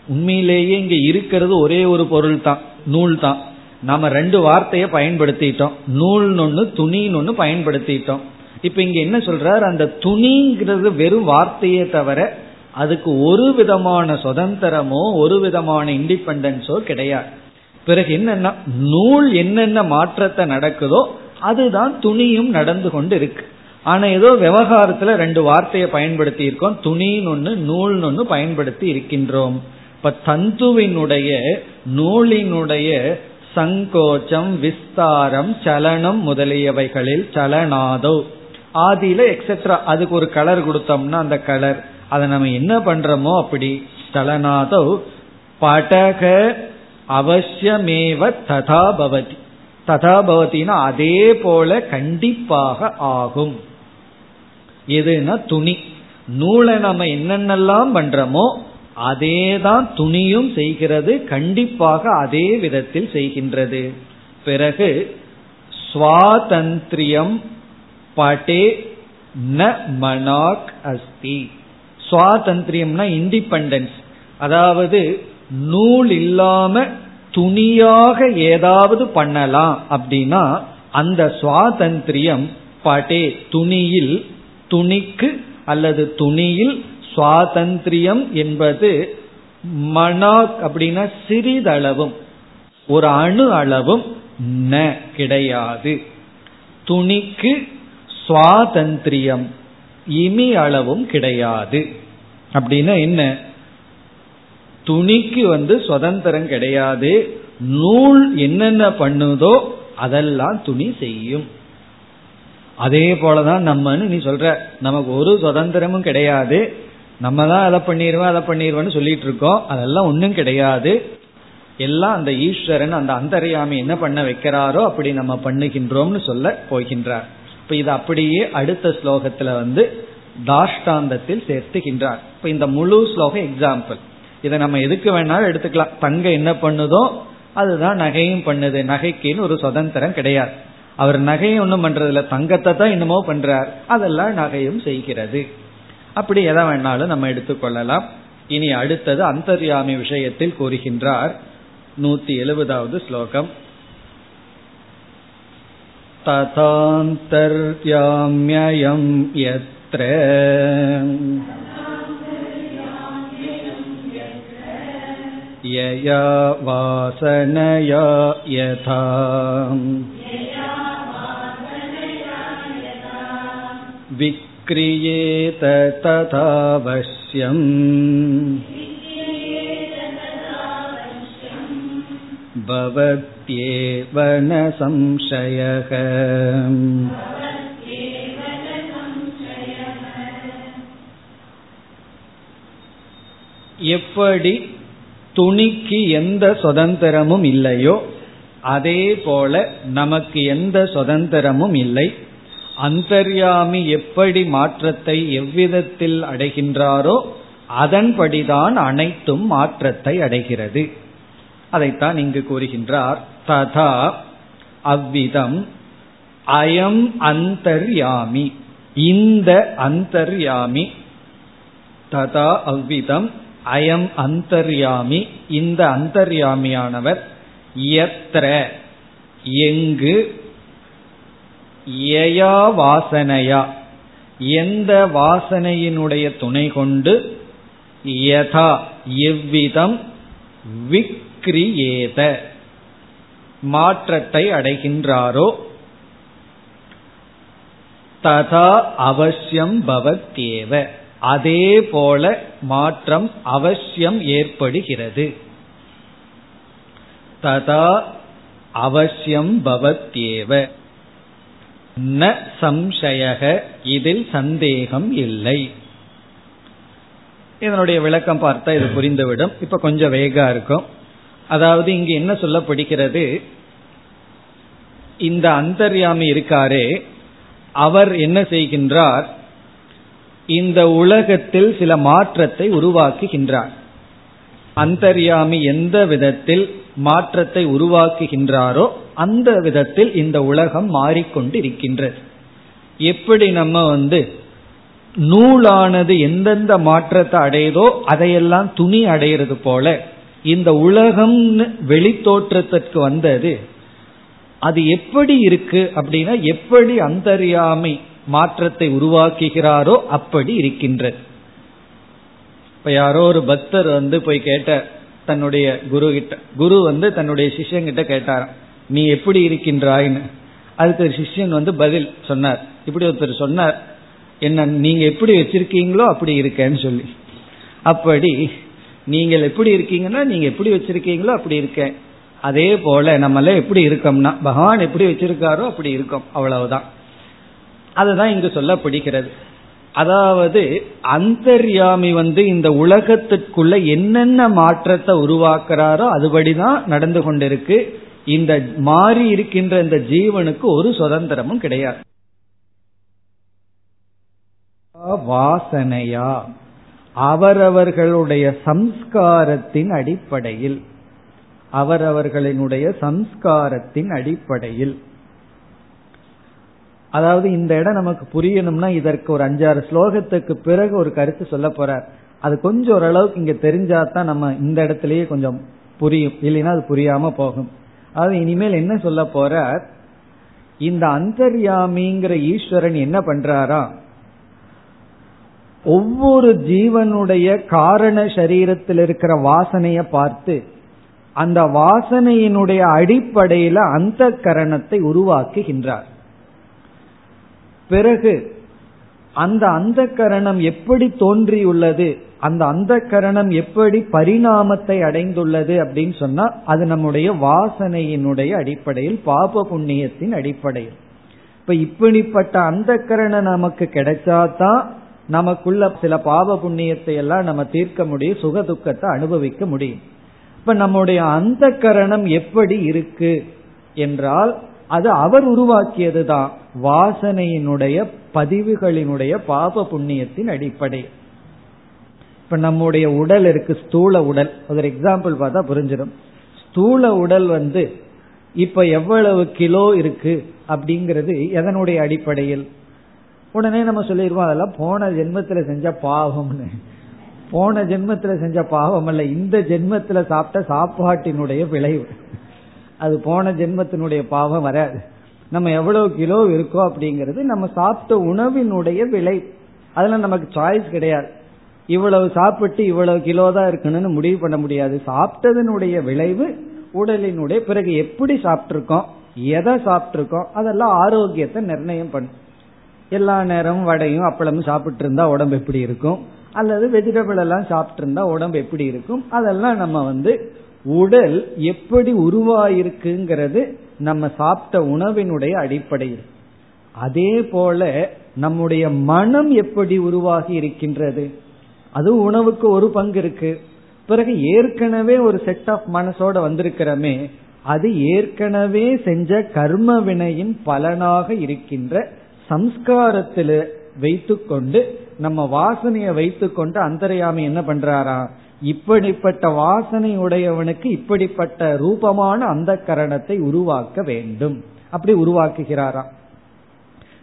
உண்மையிலேயே இங்க இருக்கிறது ஒரே ஒரு பொருள் தான் நூல் தான் நாம ரெண்டு வார்த்தையை பயன்படுத்திட்டோம். நூல்னு ஒன்று துணின்னு ஒன்று பயன்படுத்திட்டோம். இப்ப இங்க என்ன சொல்றார்? அந்த துணிங்கிறது வெறும் வார்த்தையே தவிர அதுக்கு ஒரு விதமான சுதந்திரமோ ஒரு விதமான இண்டிபெண்டன்ஸோ கிடையாது. பிறகு என்னன்னா நூல் என்னென்ன மாற்றத்தை நடக்குதோ அதுதான் துணியும் நடந்து கொண்டு இருக்கு. ஆனா ஏதோ விவகாரத்துல ரெண்டு வார்த்தையை பயன்படுத்தி இருக்கோம் துணின்னு ஒன்று நூல்னு ஒன்று பயன்படுத்தி இருக்கின்றோம். இப்ப தந்துவினுடைய நூலினுடைய சங்கோச்சம் விஸ்தாரம் சலனம் முதலியவைகளில் சலனாதோ. ஆதியில எக்ஸெட்ரா அதுக்கு ஒரு கலர் கொடுத்தோம்னா அந்த கலர் அதை நம்ம என்ன பண்றோமோ அப்படி. சலனாதோ படக அவசியமேவ ததா பவதி. ததா பவத்தினா அதே போல கண்டிப்பாக ஆகும். எதுனா துணி. நூலை நம்ம என்னென்னலாம் பண்றோமோ அதே தான் துணியும் செய்கிறது கண்டிப்பாக அதே விதத்தில் செய்கின்றது. பிறகு சுவாதந்திரியம் படே ந மனாக் அஸ்தி. சுவாதந்திரியம்னா இண்டிபெண்டன்ஸ் அதாவது நூல் இல்லாம துணியாக ஏதாவது பண்ணலாம் அப்படின்னா அந்த சுவாதந்திரியம் படே துணியில் துணிக்கு அல்லது துணியில் சுவாதந்திரியம் என்பது மனாக் அப்படின்னா சிறிதளவும் ஒரு அணு அளவும் ந கிடையாது. துணிக்கு சுவாதந்திரியம் இமி அளவும் கிடையாது. அப்படின்னா என்ன? துணிக்கு வந்து சுதந்திரம் கிடையாது. நூல் என்னென்ன பண்ணுதோ அதெல்லாம் துணி செய்யும். அதே போலதான் நம்மன்னு நீ சொல்ற நமக்கு ஒரு சுதந்திரமும் கிடையாது. நம்ம தான் அதை பண்ணிடுவோம் அதை பண்ணிடுவோம்னு சொல்லிட்டு இருக்கோம். அதெல்லாம் ஒன்றும் கிடையாது. எல்லாம் அந்த ஈஸ்வரன் அந்த அந்தரியாமி என்ன பண்ண வைக்கிறாரோ அப்படி நம்ம பண்ணுகின்றோம்னு சொல்ல போகின்றார். இப்ப இது அப்படியே அடுத்த ஸ்லோகத்துல வந்து தாஷ்டாந்தத்தில் சேர்த்துகின்றார். இப்ப இந்த முழு ஸ்லோகம் எக்ஸாம்பிள் இதை நம்ம எதுக்கு வேணாலும் எடுத்துக்கலாம். தங்க என்ன பண்ணுதோ அதுதான் நகையும் பண்ணுது. நகைக்குன்னு ஒரு சுதந்திரம் கிடையாது. அவர் நகையும் ஒன்றும் பண்றதில்ல. தங்கத்தை தான் என்னமோ பண்றார். அதெல்லாம் நகையும் செய்கிறது. அப்படி எதை வேணாலும் நம்ம எடுத்துக்கொள்ளலாம் இனி அடுத்தது அந்தர்யாமி விஷயத்தில் கூறுகின்றார் நூத்தி எழுபதாவது ஸ்லோகம் तथान्तर्याम्ययं यत्र यया वासनया यथा विक्रियेत तथावश्यम् भवत्येव न संशयः எப்படி துணிக்கு எந்த சுதந்திரமும் இல்லையோ அதே போல நமக்கு எந்த சுதந்திரமும் இல்லை அந்தர்யாமி எப்படி மாற்றத்தை எவ்விதத்தில் அடைகின்றாரோ அதன்படிதான் அனைத்தும் மாற்றத்தை அடைகிறது. அதைத்தான் இங்கு கூறுகின்றார். ததா அவ்விதம் அயம் அந்தர்யாமி. இந்த அந்தர்யாமி. ததா அவ்விதம் அயம் அந்தர்யாமி. இந்த அந்தர்யாமியானவர் எத்திர எங்கு யயா வாசனையா? எந்த வாசனையினுடைய துணை கொண்டு? யதா எவ்விதம் விக்ரியேத. மாற்றத்தை அடைகின்றாரோ? ததா அவசியம் பவத்யேவ. அதே போல மாற்றம் அவசியம் ஏற்படுகிறது. ததா அவசியம் பவத்யேவ. ந சம்சயக இதில் சந்தேகம் இல்லை. இதனுடைய விளக்கம் பார்த்தா இது புரிந்துவிடும். இப்ப கொஞ்சம் வேகா இருக்கும். அதாவது இங்கு என்ன சொல்லப்படுகிறது? இந்த அந்தர்யாமி இருக்காரே அவர் என்ன செய்கின்றார்? இந்த உலகத்தில் சில மாற்றத்தை உருவாக்குகின்றார். அந்தர்யாமி எந்த விதத்தில் மாற்றத்தை உருவாக்குகின்றாரோ அந்த விதத்தில் இந்த உலகம் மாறிக்கொண்டு இருக்கின்றது எப்படி நம்ம வந்து நூலானது எந்தெந்த மாற்றத்தை அடையுதோ அதையெல்லாம் துணி அடையிறது போல இந்த உலகம்னு வெளித்தோற்றத்திற்கு வந்தது அது எப்படி இருக்கு அப்படின்னா எப்படி அந்தரியாமை மாற்றத்தை உருவாக்குகிறாரோ அப்படி இருக்கின்றது. இப்ப யாரோ ஒரு பக்தர் வந்து போய் கேட்ட தன்னுடைய குரு கிட்ட குரு வந்து தன்னுடைய சிஷ்யங்கிட்ட கேட்டாராம் நீ எப்படி இருக்கின்றாயின்னு அதுக்கு ஒரு சிஷ்யன் வந்து பதில் சொன்னார். இப்படி ஒருத்தர் சொன்னார் என்ன நீங்க எப்படி வச்சிருக்கீங்களோ அப்படி இருக்கேன்னு சொல்லி. அப்படி நீங்கள் எப்படி இருக்கீங்கன்னா நீங்க எப்படி வச்சிருக்கீங்களோ அப்படி இருக்கேன். அதே போல நம்மள எப்படி இருக்கோம்னா பகவான் எப்படி வச்சிருக்காரோ அப்படி இருக்கும். அவ்வளவுதான். அதுதான் இங்கு பிடிக்கிறது அதாவது அந்தர்யாமி வந்து இந்த உலகத்திற்குள்ள என்னென்ன மாற்றத்தை உருவாக்குறாரோ அதுபடிதான் நடந்து கொண்டிருக்கு. இந்த மாறி இருக்கின்ற இந்த ஜீவனுக்கு ஒரு சுதந்திரமும் கிடையாது. வாசனையா? அவரவர்களுடைய சம்ஸ்காரத்தின் அடிப்படையில். அவரவர்களினுடைய சம்ஸ்காரத்தின் அடிப்படையில். அதாவது இந்த இடம் நமக்கு புரியணும்னா இதற்கு ஒரு அஞ்சாறு ஸ்லோகத்துக்கு பிறகு ஒரு கருத்து சொல்ல போறார். அது கொஞ்சம் ஓரளவுக்கு இங்க தெரிஞ்சாதான் நம்ம இந்த இடத்துலயே கொஞ்சம் புரியும். இல்லைன்னா அது புரியாம போகும். அதாவது இனிமேல் என்ன சொல்ல போறார்? இந்த அந்தர்யாமிங்கிற ஈஸ்வரன் என்ன பண்றாரா? ஒவ்வொரு ஜீவனுடைய காரண சரீரத்தில் இருக்கிற வாசனைய பார்த்து அந்த வாசனையினுடைய அடிப்படையில அந்த கரணத்தை உருவாக்குகின்றார். பிறகு அந்த அந்த கரணம் எப்படி தோன்றியுள்ளது அந்த அந்த கரணம் எப்படி பரிணாமத்தை அடைந்துள்ளது அப்படின்னு சொன்னா அது நம்முடைய வாசனையினுடைய அடிப்படையில் பாப புண்ணியத்தின் அடிப்படையில். இப்ப இப்படிப்பட்ட அந்த கரணம் நமக்கு கிடைச்சாதான் நமக்குள்ள சில பாவ புண்ணியத்தை எல்லாம் நம்ம தீர்க்க முடியும் சுக துக்கத்தை அனுபவிக்க முடியும். இப்ப நம்முடைய அந்த கரணம் எப்படி இருக்கு என்றால் அது அவர் உருவாக்கியது தான் வாசனையினுடைய பதிவுகளினுடைய பாப புண்ணியத்தின் அடிப்படை. இப்ப நம்முடைய உடல் இருக்கு ஸ்தூல உடல். ஒரு எக்ஸாம்பிள் பார்த்தா புரிஞ்சிடும். ஸ்தூல உடல் வந்து இப்ப எவ்வளவு கிலோ இருக்கு அப்படிங்கிறது எதனுடைய அடிப்படையில்? உடனே நம்ம சொல்லிடுவோம் அதெல்லாம் போன ஜென்மத்துல செஞ்ச பாவம்னு. போன ஜென்மத்துல செஞ்ச பாவம் அல்ல இந்த ஜென்மத்துல சாப்பிட்ட சாப்பாட்டினுடைய விளைவு. அது போன ஜென்மத்தினுடைய பாவம் வராது. நம்ம எவ்வளவு கிலோ இருக்கோ அப்படிங்கிறது நம்ம சாப்பிட்ட உணவினுடைய விலை. அதுல நமக்கு சாய்ஸ் கிடையாது. இவ்வளவு சாப்பிட்டு இவ்வளவு கிலோ தான் இருக்கணும்னு முடிவு பண்ண முடியாது. சாப்பிட்டதனுடைய விளைவு உடலினுடைய பிறகு எப்படி சாப்பிட்டிருக்கோம் எதை சாப்பிட்டிருக்கோம் அதெல்லாம் ஆரோக்கியத்தை நிர்ணயம் பண்ணும். எல்லா நேரமும் வடையும் அப்பளமும் சாப்பிட்டு இருந்தா உடம்பு எப்படி இருக்கும்? அல்லது வெஜிடபிள் எல்லாம் சாப்பிட்டு இருந்தா உடம்பு எப்படி இருக்கும்? அதெல்லாம் நம்ம வந்து உடல் எப்படி உருவாயிருக்குங்கிறது நம்ம சாப்பிட்ட உணவினுடைய அடிப்படையில். அதே போல நம்முடைய மனம் எப்படி உருவாகி இருக்கின்றது. அது உணவுக்கு ஒரு பங்கு இருக்கு. பிறகு ஏற்கனவே ஒரு செட் ஆஃப் மனசோட வந்திருக்கிறோமே அது ஏற்கனவே செஞ்ச கர்ம வினையின் பலனாக இருக்கின்ற சம்ஸ்காரத்தில் வைத்துக்கொண்டு நம்ம வாசனையை வைத்துக்கொண்டு அந்தரையாமை என்ன பண்றாரா இப்படிப்பட்ட வாசனை உடையவனுக்கு இப்படிப்பட்ட ரூபமான அந்த கரணத்தை உருவாக்க வேண்டும். அப்படி உருவாக்குகிறாராம்.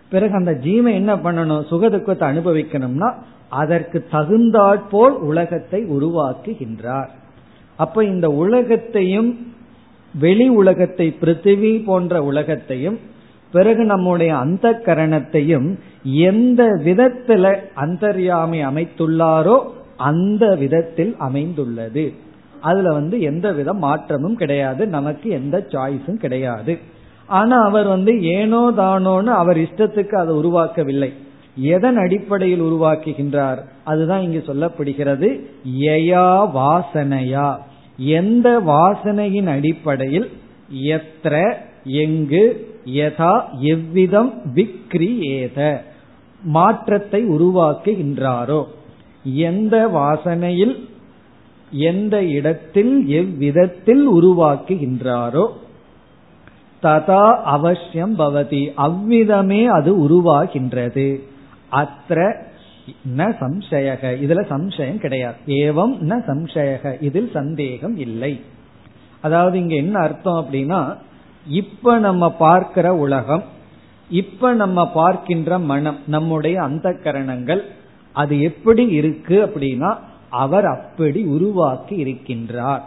பிறகு அந்த ஜீவன் என்ன பண்ணணும்? சுகதுக்கத்தை அனுபவிக்கணும்னா அதற்கு தகுந்தாற்போல் உலகத்தை உருவாக்குகின்றார். அப்ப இந்த உலகத்தையும் வெளி உலகத்தை பிருத்திவி போன்ற உலகத்தையும் பிறகு நம்முடைய அந்த கரணத்தையும் எந்த விதத்துல அந்தர்யாமை அமைத்துள்ளாரோ அந்த விதத்தில் அமைந்துள்ளது. அதுல வந்து எந்த வித மாற்றமும் கிடையாது. நமக்கு எந்த சாய்ஸும் கிடையாது. ஆனா அவர் வந்து ஏனோ தானோன்னு அவர் இஷ்டத்துக்கு அதை உருவாக்கவில்லை. எதன் அடிப்படையில் உருவாக்குகின்றார்? அதுதான் இங்கு சொல்லப்படுகிறது. எயா வாசனையா. எந்த வாசனையின் அடிப்படையில் எத்திர எங்கு எதா எவ்விதம் விக்ரியேத. மாற்றத்தை உருவாக்குகின்றாரோ. எந்த வாசனையில் எந்த இடத்தில் எவ்விதத்தில் உருவாக்குகின்றாரோ ததா அவசியம் பவதி. அவ்விதமே அது உருவாகின்றது. அத்த ந சம்சயக. இதுல சம்சயம் கிடையாது. ஏவம் ந சம்சயக. இதில் சந்தேகம் இல்லை. அதாவது இங்க என்ன அர்த்தம் அப்படின்னா இப்ப நம்ம பார்க்கிற உலகம் இப்ப நம்ம பார்க்கின்ற மனம் நம்முடைய அந்த கரணங்கள் அது எப்படி இருக்கு அப்படின்னா அவர் அப்படி உருவாக்கி இருக்கின்றார்.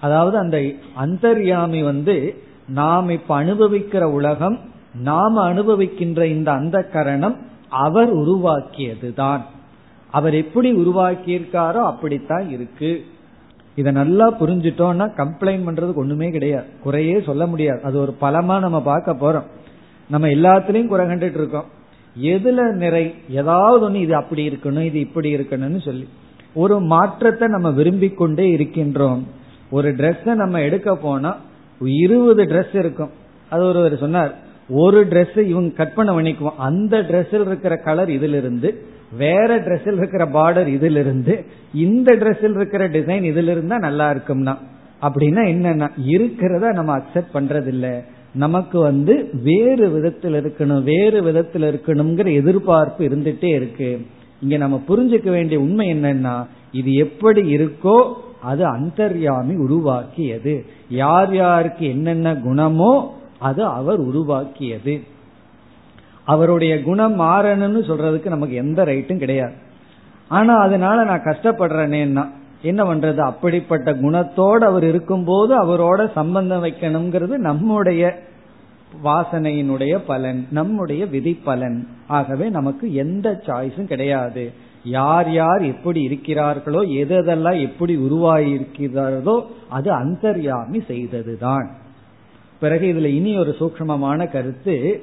அதாவது அந்த அந்தர்யாமி வந்து நாம் இப்ப அனுபவிக்கிற உலகம் நாம் அனுபவிக்கின்ற இந்த அந்த கரணம் அவர் உருவாக்கியதுதான். அவர் எப்படி உருவாக்கியிருக்காரோ அப்படித்தான் இருக்கு. இதை நல்லா புரிஞ்சிட்டோம்னா கம்ப்ளைண்ட் பண்றதுக்கு ஒண்ணுமே கிடையாது. குறையே சொல்ல முடியாது. அது ஒரு பலமா நம்ம பார்க்க போறோம். நம்ம எல்லாத்துலயும் குறை கண்டுட்டு இருக்கோம். எதுல நிறை ஏதாவது ஒண்ணு இது அப்படி இருக்கணும் இது இப்படி இருக்கணும்னு சொல்லி. ஒரு மாற்றத்தை நம்ம விரும்பி கொண்டே இருக்கின்றோம். ஒரு ட்ரெஸ் நம்ம எடுக்க போனா இருபது ட்ரெஸ் இருக்கும். அது ஒருவர் சொன்னார் ஒரு ட்ரெஸ் இவங்க கற்பனை பண்ணிக்குவோம் அந்த ட்ரெஸ்ஸில் இருக்கிற கலர் இதுல இருந்து வேற ட்ரெஸ்ஸில் இருக்கிற பார்டர் இதுல இருந்து இந்த ட்ரெஸ்ஸில் இருக்கிற டிசைன் இதுல இருந்தா நல்லா இருக்கும்னா. அப்படின்னா என்னன்னா இருக்கிறத நம்ம அக்செப்ட் பண்றது நமக்கு வந்து வேறு விதத்தில் இருக்கணும் வேறு விதத்தில் இருக்கணுங்கிற எதிர்பார்ப்பு இருந்துட்டே இருக்கு. இங்க நம்ம புரிஞ்சுக்க வேண்டிய உண்மை என்னன்னா இது எப்படி இருக்கோ அது அந்தர்யாமி உருவாக்கியது. யார் யாருக்கு என்னென்ன குணமோ அது அவர் உருவாக்கியது. அவருடைய குணம் மாறணும்னு சொல்றதுக்கு நமக்கு எந்த ரைட்டும் கிடையாது. ஆனா அதனால நான் கஷ்டப்படுறேனேன்னா என்ன பண்றது? அப்படிப்பட்ட குணத்தோடு அவர் இருக்கும்போது அவரோட சம்பந்தம் வைக்கணுங்கிறது நம்முடைய வாசனையினுடைய பலன் நம்முடைய விதி பலன் ஆகவே நமக்கு எந்த சாய்ஸும் கிடையாது. யார் யார் எப்படி இருக்கிறார்களோ எதெல்லாம் எப்படி உருவாகியிருக்கிறார்களோ அது அந்தர்யாமி செய்ததுதான். பிறகு இதுல இனி ஒரு சூக்மமான கருத்து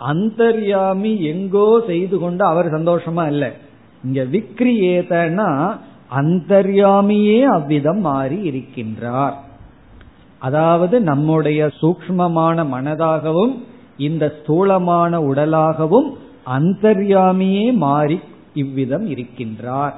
அந்தர்யாமி எங்கோ செய்து கொண்டு அவர் சந்தோஷமா இல்லை. இங்க விக்ரியேதனா அந்தர்யாமியே அவ்விதம் மாறி இருக்கின்றார். அதாவது நம்முடைய சூக்மமான மனதாகவும் இந்த ஸ்தூலமான உடலாகவும் அந்தர்யாமியே மாறி இவ்விதம் இருக்கின்றார்.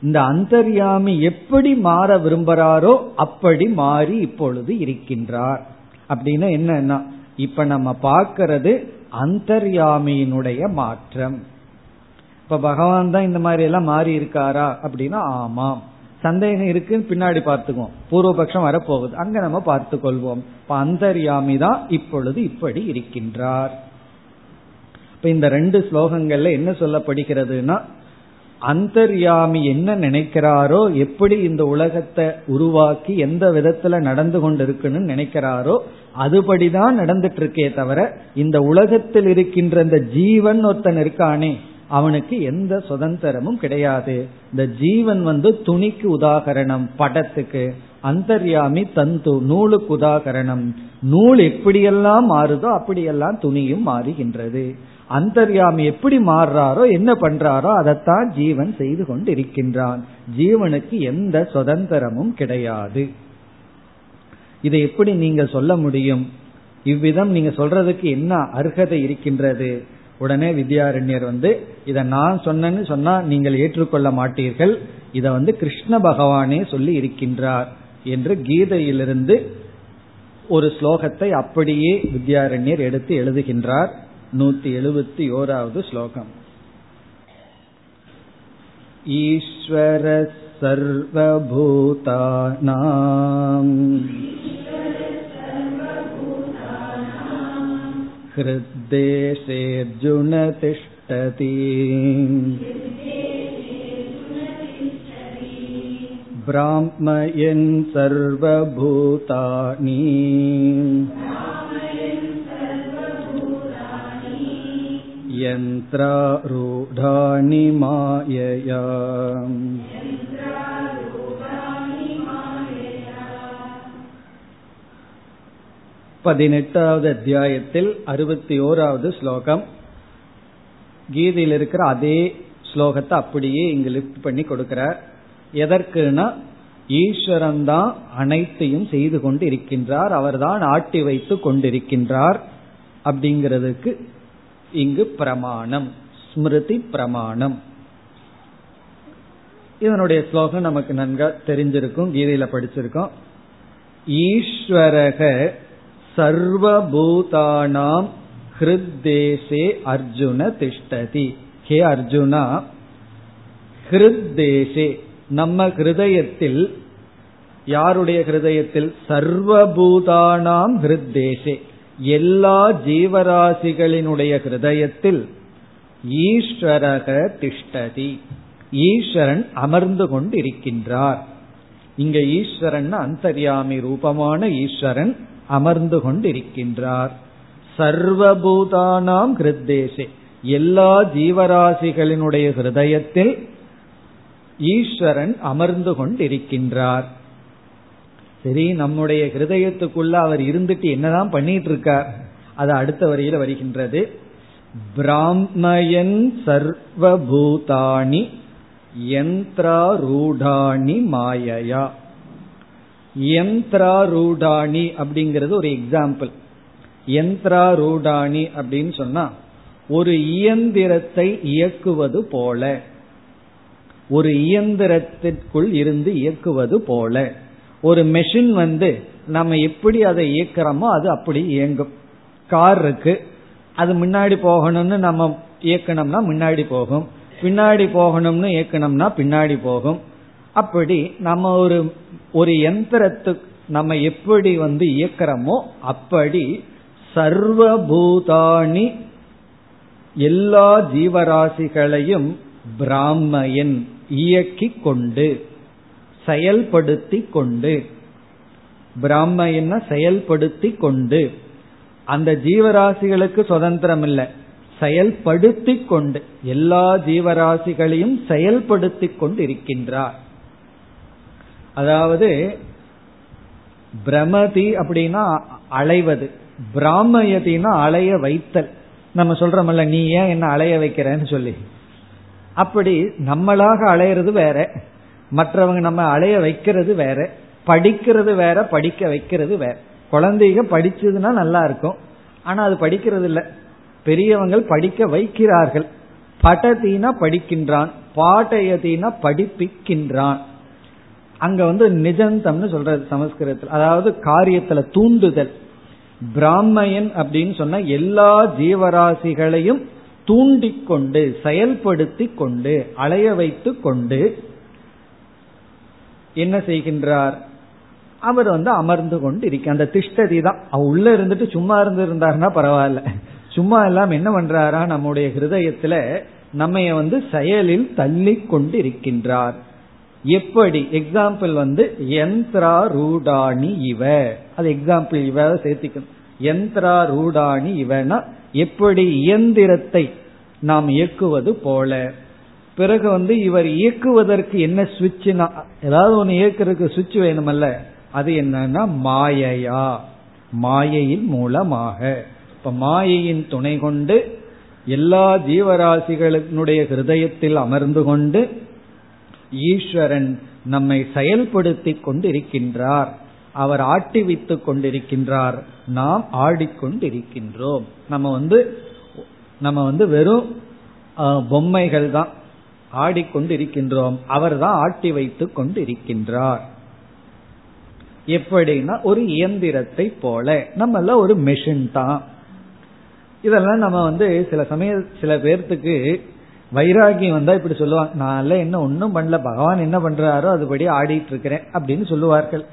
இந்த அந்தர்யாமி எப்படி மாற விரும்புகிறாரோ அப்படி மாறி இப்பொழுது இருக்கின்றார். அப்படின்னா என்னன்னா இப்ப நம்ம பார்க்கறது அந்தர்யாமியினுடைய மாற்றம். இப்ப பகவான் தான் இந்த மாதிரி எல்லாம் மாறி இருக்காரா? அப்படின்னா ஆமாம். சந்தேகம் இருக்குன்னு பின்னாடி பார்த்துக்குவோம். பூர்வபக்ஷம் வரப்போகுது. அங்க நம்ம பார்த்து கொள்வோம் இப்ப அந்தர்யாமி தான் இப்பொழுது இப்படி இருக்கின்றார். இப்ப இந்த ரெண்டு ஸ்லோகங்கள்ல என்ன சொல்லப்படுகிறதுனா அந்தர்யாமி என்ன நினைக்கிறாரோ எப்படி இந்த உலகத்தை உருவாக்கி எந்த விதத்துல நடந்து கொண்டிருக்குன்னு நினைக்கிறாரோ அதுபடிதான் நடந்துட்டு இருக்கே தவிர இந்த உலகத்தில் இருக்கின்ற இந்த ஜீவன் ஒருத்தன் இருக்கானே அவனுக்கு எந்த சுதந்திரமும் கிடையாது. இந்த ஜீவன் வந்து துணிக்கு உதாகரணம் படத்துக்கு அந்தர்யாமி தந்து நூலுக்கு உதாகரணம். நூல் எப்படியெல்லாம் மாறுதோ அப்படியெல்லாம் துணியும் மாறுகின்றது. அந்தர்யாமி எப்படி மாறுறாரோ என்ன பண்றாரோ அதைத்தான் ஜீவன் செய்து கொண்டு இருக்கின்றான் ஜீவனுக்கு எந்த சுதந்திரமும் கிடையாது. இதை எப்படி நீங்க சொல்ல முடியும்? இவ்விதம் நீங்க சொல்றதுக்கு என்ன அர்ஹதை இருக்கின்றது? உடனே வித்யாரண்யர் வந்து இதை நான் சொன்னேன்னு சொன்னா நீங்கள் ஏற்றுக்கொள்ள மாட்டீர்கள். இதை வந்து கிருஷ்ண பகவானே சொல்லி இருக்கின்றார். என்று கீதையிலிருந்து ஒரு ஸ்லோகத்தை அப்படியே வித்யாரண்யர் எடுத்து எழுதுகின்றார். நூத்தி எழுபத்தி ஓராவது ஸ்லோகம். ஈஸ்வர சர்வபூதானாம் हृद्देशेऽर्जुन तिष्ठति ब्राह्मयन् सर्वभूतानि यन्त्रारूढानि मायया பதினெட்டாவது அத்தியாயத்தில் அறுபத்தி ஓராவது ஸ்லோகம். கீதையில் இருக்கிற அதே ஸ்லோகத்தை அப்படியே இங்கு லிப்ட் பண்ணி கொடுக்கிறார். எதற்குனா ஈஸ்வரன் தான் அனைத்தையும் செய்து கொண்டு இருக்கின்றார் அவர்தான் ஆட்டி வைத்து கொண்டிருக்கின்றார் அப்படிங்கிறதுக்கு இங்கு பிரமாணம் ஸ்மிருதி பிரமாணம். இதனுடைய ஸ்லோகம் நமக்கு நன்கா தெரிஞ்சிருக்கும் கீதையில படிச்சிருக்கோம். ஈஸ்வரக சர்வபூதானாம் ஹிருத்தேசே அர்ஜுன திஷ்டதி. ஹே அர்ஜுனா ஹிருத்தேசே நம்ம ஹிருதயத்தில் யாருடைய ஹிருதயத்தில்? சர்வபூதானாம் ஹிருத்தேசே. எல்லா ஜீவராசிகளினுடைய ஹிருதயத்தில் ஈஸ்வரக திஷ்டதி. ஈஸ்வரன் அமர்ந்து கொண்டிருக்கின்றார். இங்க ஈஸ்வரன் அந்தர்யாமி ரூபமான ஈஸ்வரன் அமர்ந்து கொண்டிருக்கின்றார். சர்வபூதானாம் ஹிருத்தேசே எல்லா ஜீவராசிகளினுடைய ஹிருதயத்தில் ஈஸ்வரன் அமர்ந்து கொண்டிருக்கின்றார். சரி நம்முடைய ஹிருதயத்துக்குள்ள அவர் இருந்துட்டு என்னதான் பண்ணிட்டு இருக்கார் அது அடுத்த வரியில வருகின்றது. பிராமயன் சர்வபூதானி யந்திராரூடாணி மாயையா. யந்திராரூடாணி அப்படிங்கிறது ஒரு எக்ஸாம்பிள் யந்திராரூடாணி அப்படின்னு சொன்னா ஒரு இயந்திரத்தை இயக்குவது போல. ஒரு இயந்திரத்திற்குள் இருந்து இயக்குவது போல. ஒரு மெஷின் வந்து நம்ம எப்படி அதை இயக்கிறோமோ அது அப்படி இயங்கும். கார் இருக்கு அது முன்னாடி போகணும்னு நம்ம இயக்கணும்னா முன்னாடி போகும். பின்னாடி போகணும்னு இயக்கணும்னா பின்னாடி போகும். அப்படி நம்ம ஒரு ஒரு யந்திரத்துக்கு நம்ம எப்படி வந்து இயக்கிறோமோ அப்படி சர்வபூதாணி எல்லா ஜீவராசிகளையும் பிராமையன் இயக்கி கொண்டு செயல்படுத்தி கொண்டு பிராமயன செயல்படுத்தி கொண்டு அந்த ஜீவராசிகளுக்கு சுதந்திரம் இல்லை செயல்படுத்தி கொண்டு எல்லா ஜீவராசிகளையும் செயல்படுத்தி கொண்டு இருக்கின்றார் அதாவது பிரமதி அப்படின்னா அலைவது. பிராமயத்தின்னா அலைய வைத்தல். நம்ம சொல்றோம்ல நீ ஏன் என்ன அலைய வைக்கிறேன்னு சொல்லி. அப்படி நம்மளாக அலையிறது வேற. மற்றவங்க நம்ம அலைய வைக்கிறது வேற. படிக்கிறது வேற படிக்க வைக்கிறது வேற. குழந்தைங்க படிச்சதுன்னா நல்லா இருக்கும். ஆனா அது படிக்கிறது இல்லை. பெரியவங்கள் படிக்க வைக்கிறார்கள். படத்தீனா படிக்கின்றான். பாட்டயத்தீனா படிப்பிக்கின்றான். அங்க வந்து நிஜந்தம்னு சொல்றது சமஸ்கிருதத்தில். அதாவது காரியத்துல தூண்டுதல். பிராமயன் அப்படின்னு சொன்னா எல்லா ஜீவராசிகளையும் தூண்டிக்கொண்டு செயல்படுத்தி கொண்டு அலைய வைத்து கொண்டு என்ன செய்கின்றார்? அவர் வந்து அமர்ந்து கொண்டு இருக்க அந்த திஷ்டதி தான். அவர் உள்ள இருந்துட்டு சும்மா இருந்து இருந்தாருன்னா பரவாயில்ல. சும்மா எல்லாம் என்ன பண்றாரா? நம்முடைய ஹிருதயத்துல நம்ம வந்து செயலில் தள்ளி கொண்டு இருக்கின்றார் எப்படி? எக்ஸாம்பிள் வந்து யந்திரா ரூடாணி இவ அது எக்ஸாம்பிள் இவ சேர்த்திக்கணும். யந்திரா ரூடாணி இவனா எப்படி இயந்திரத்தை நாம் இயக்குவது போல. பிறகு வந்து இவர் இயக்குவதற்கு என்ன சுவிட்சுனா ஏதாவது ஒன்று இயக்குறதுக்கு சுவிட்ச் வேணுமல்ல. அது என்னன்னா மாயையா. மாயையின் மூலமாக. இப்ப மாயையின் துணை கொண்டு எல்லா ஜீவராசிகளினுடைய ஹிருதயத்தில் அமர்ந்து கொண்டு ஈஸ்வரன் நம்மை செயல்படுத்தி கொண்டிருக்கின்றார். அவர் ஆட்டி கொண்டிருக்கின்றார். நாம் ஆடிக்கொண்டிருக்கின்றோம். நம்ம வந்து நம்ம வந்து வெறும் பொம்மைகள் தான் ஆடிக்கொண்டிருக்கின்றோம். அவர் தான் ஆட்டி வைத்துக் கொண்டிருக்கின்றார். எப்படின்னா ஒரு இயந்திரத்தை போல. நம்ம ஒரு மெஷின் தான். இதெல்லாம் நம்ம வந்து சில சமய சில பேர்த்துக்கு வைராகியம் வந்தா இப்படி சொல்லுவாங்க நான் என்ன ஒன்னும் பண்ணல பகவான் என்ன பண்றாரோ அதுபடி ஆடிட்டு இருக்கிறேன் அப்படின்னு சொல்லுவார்கள்.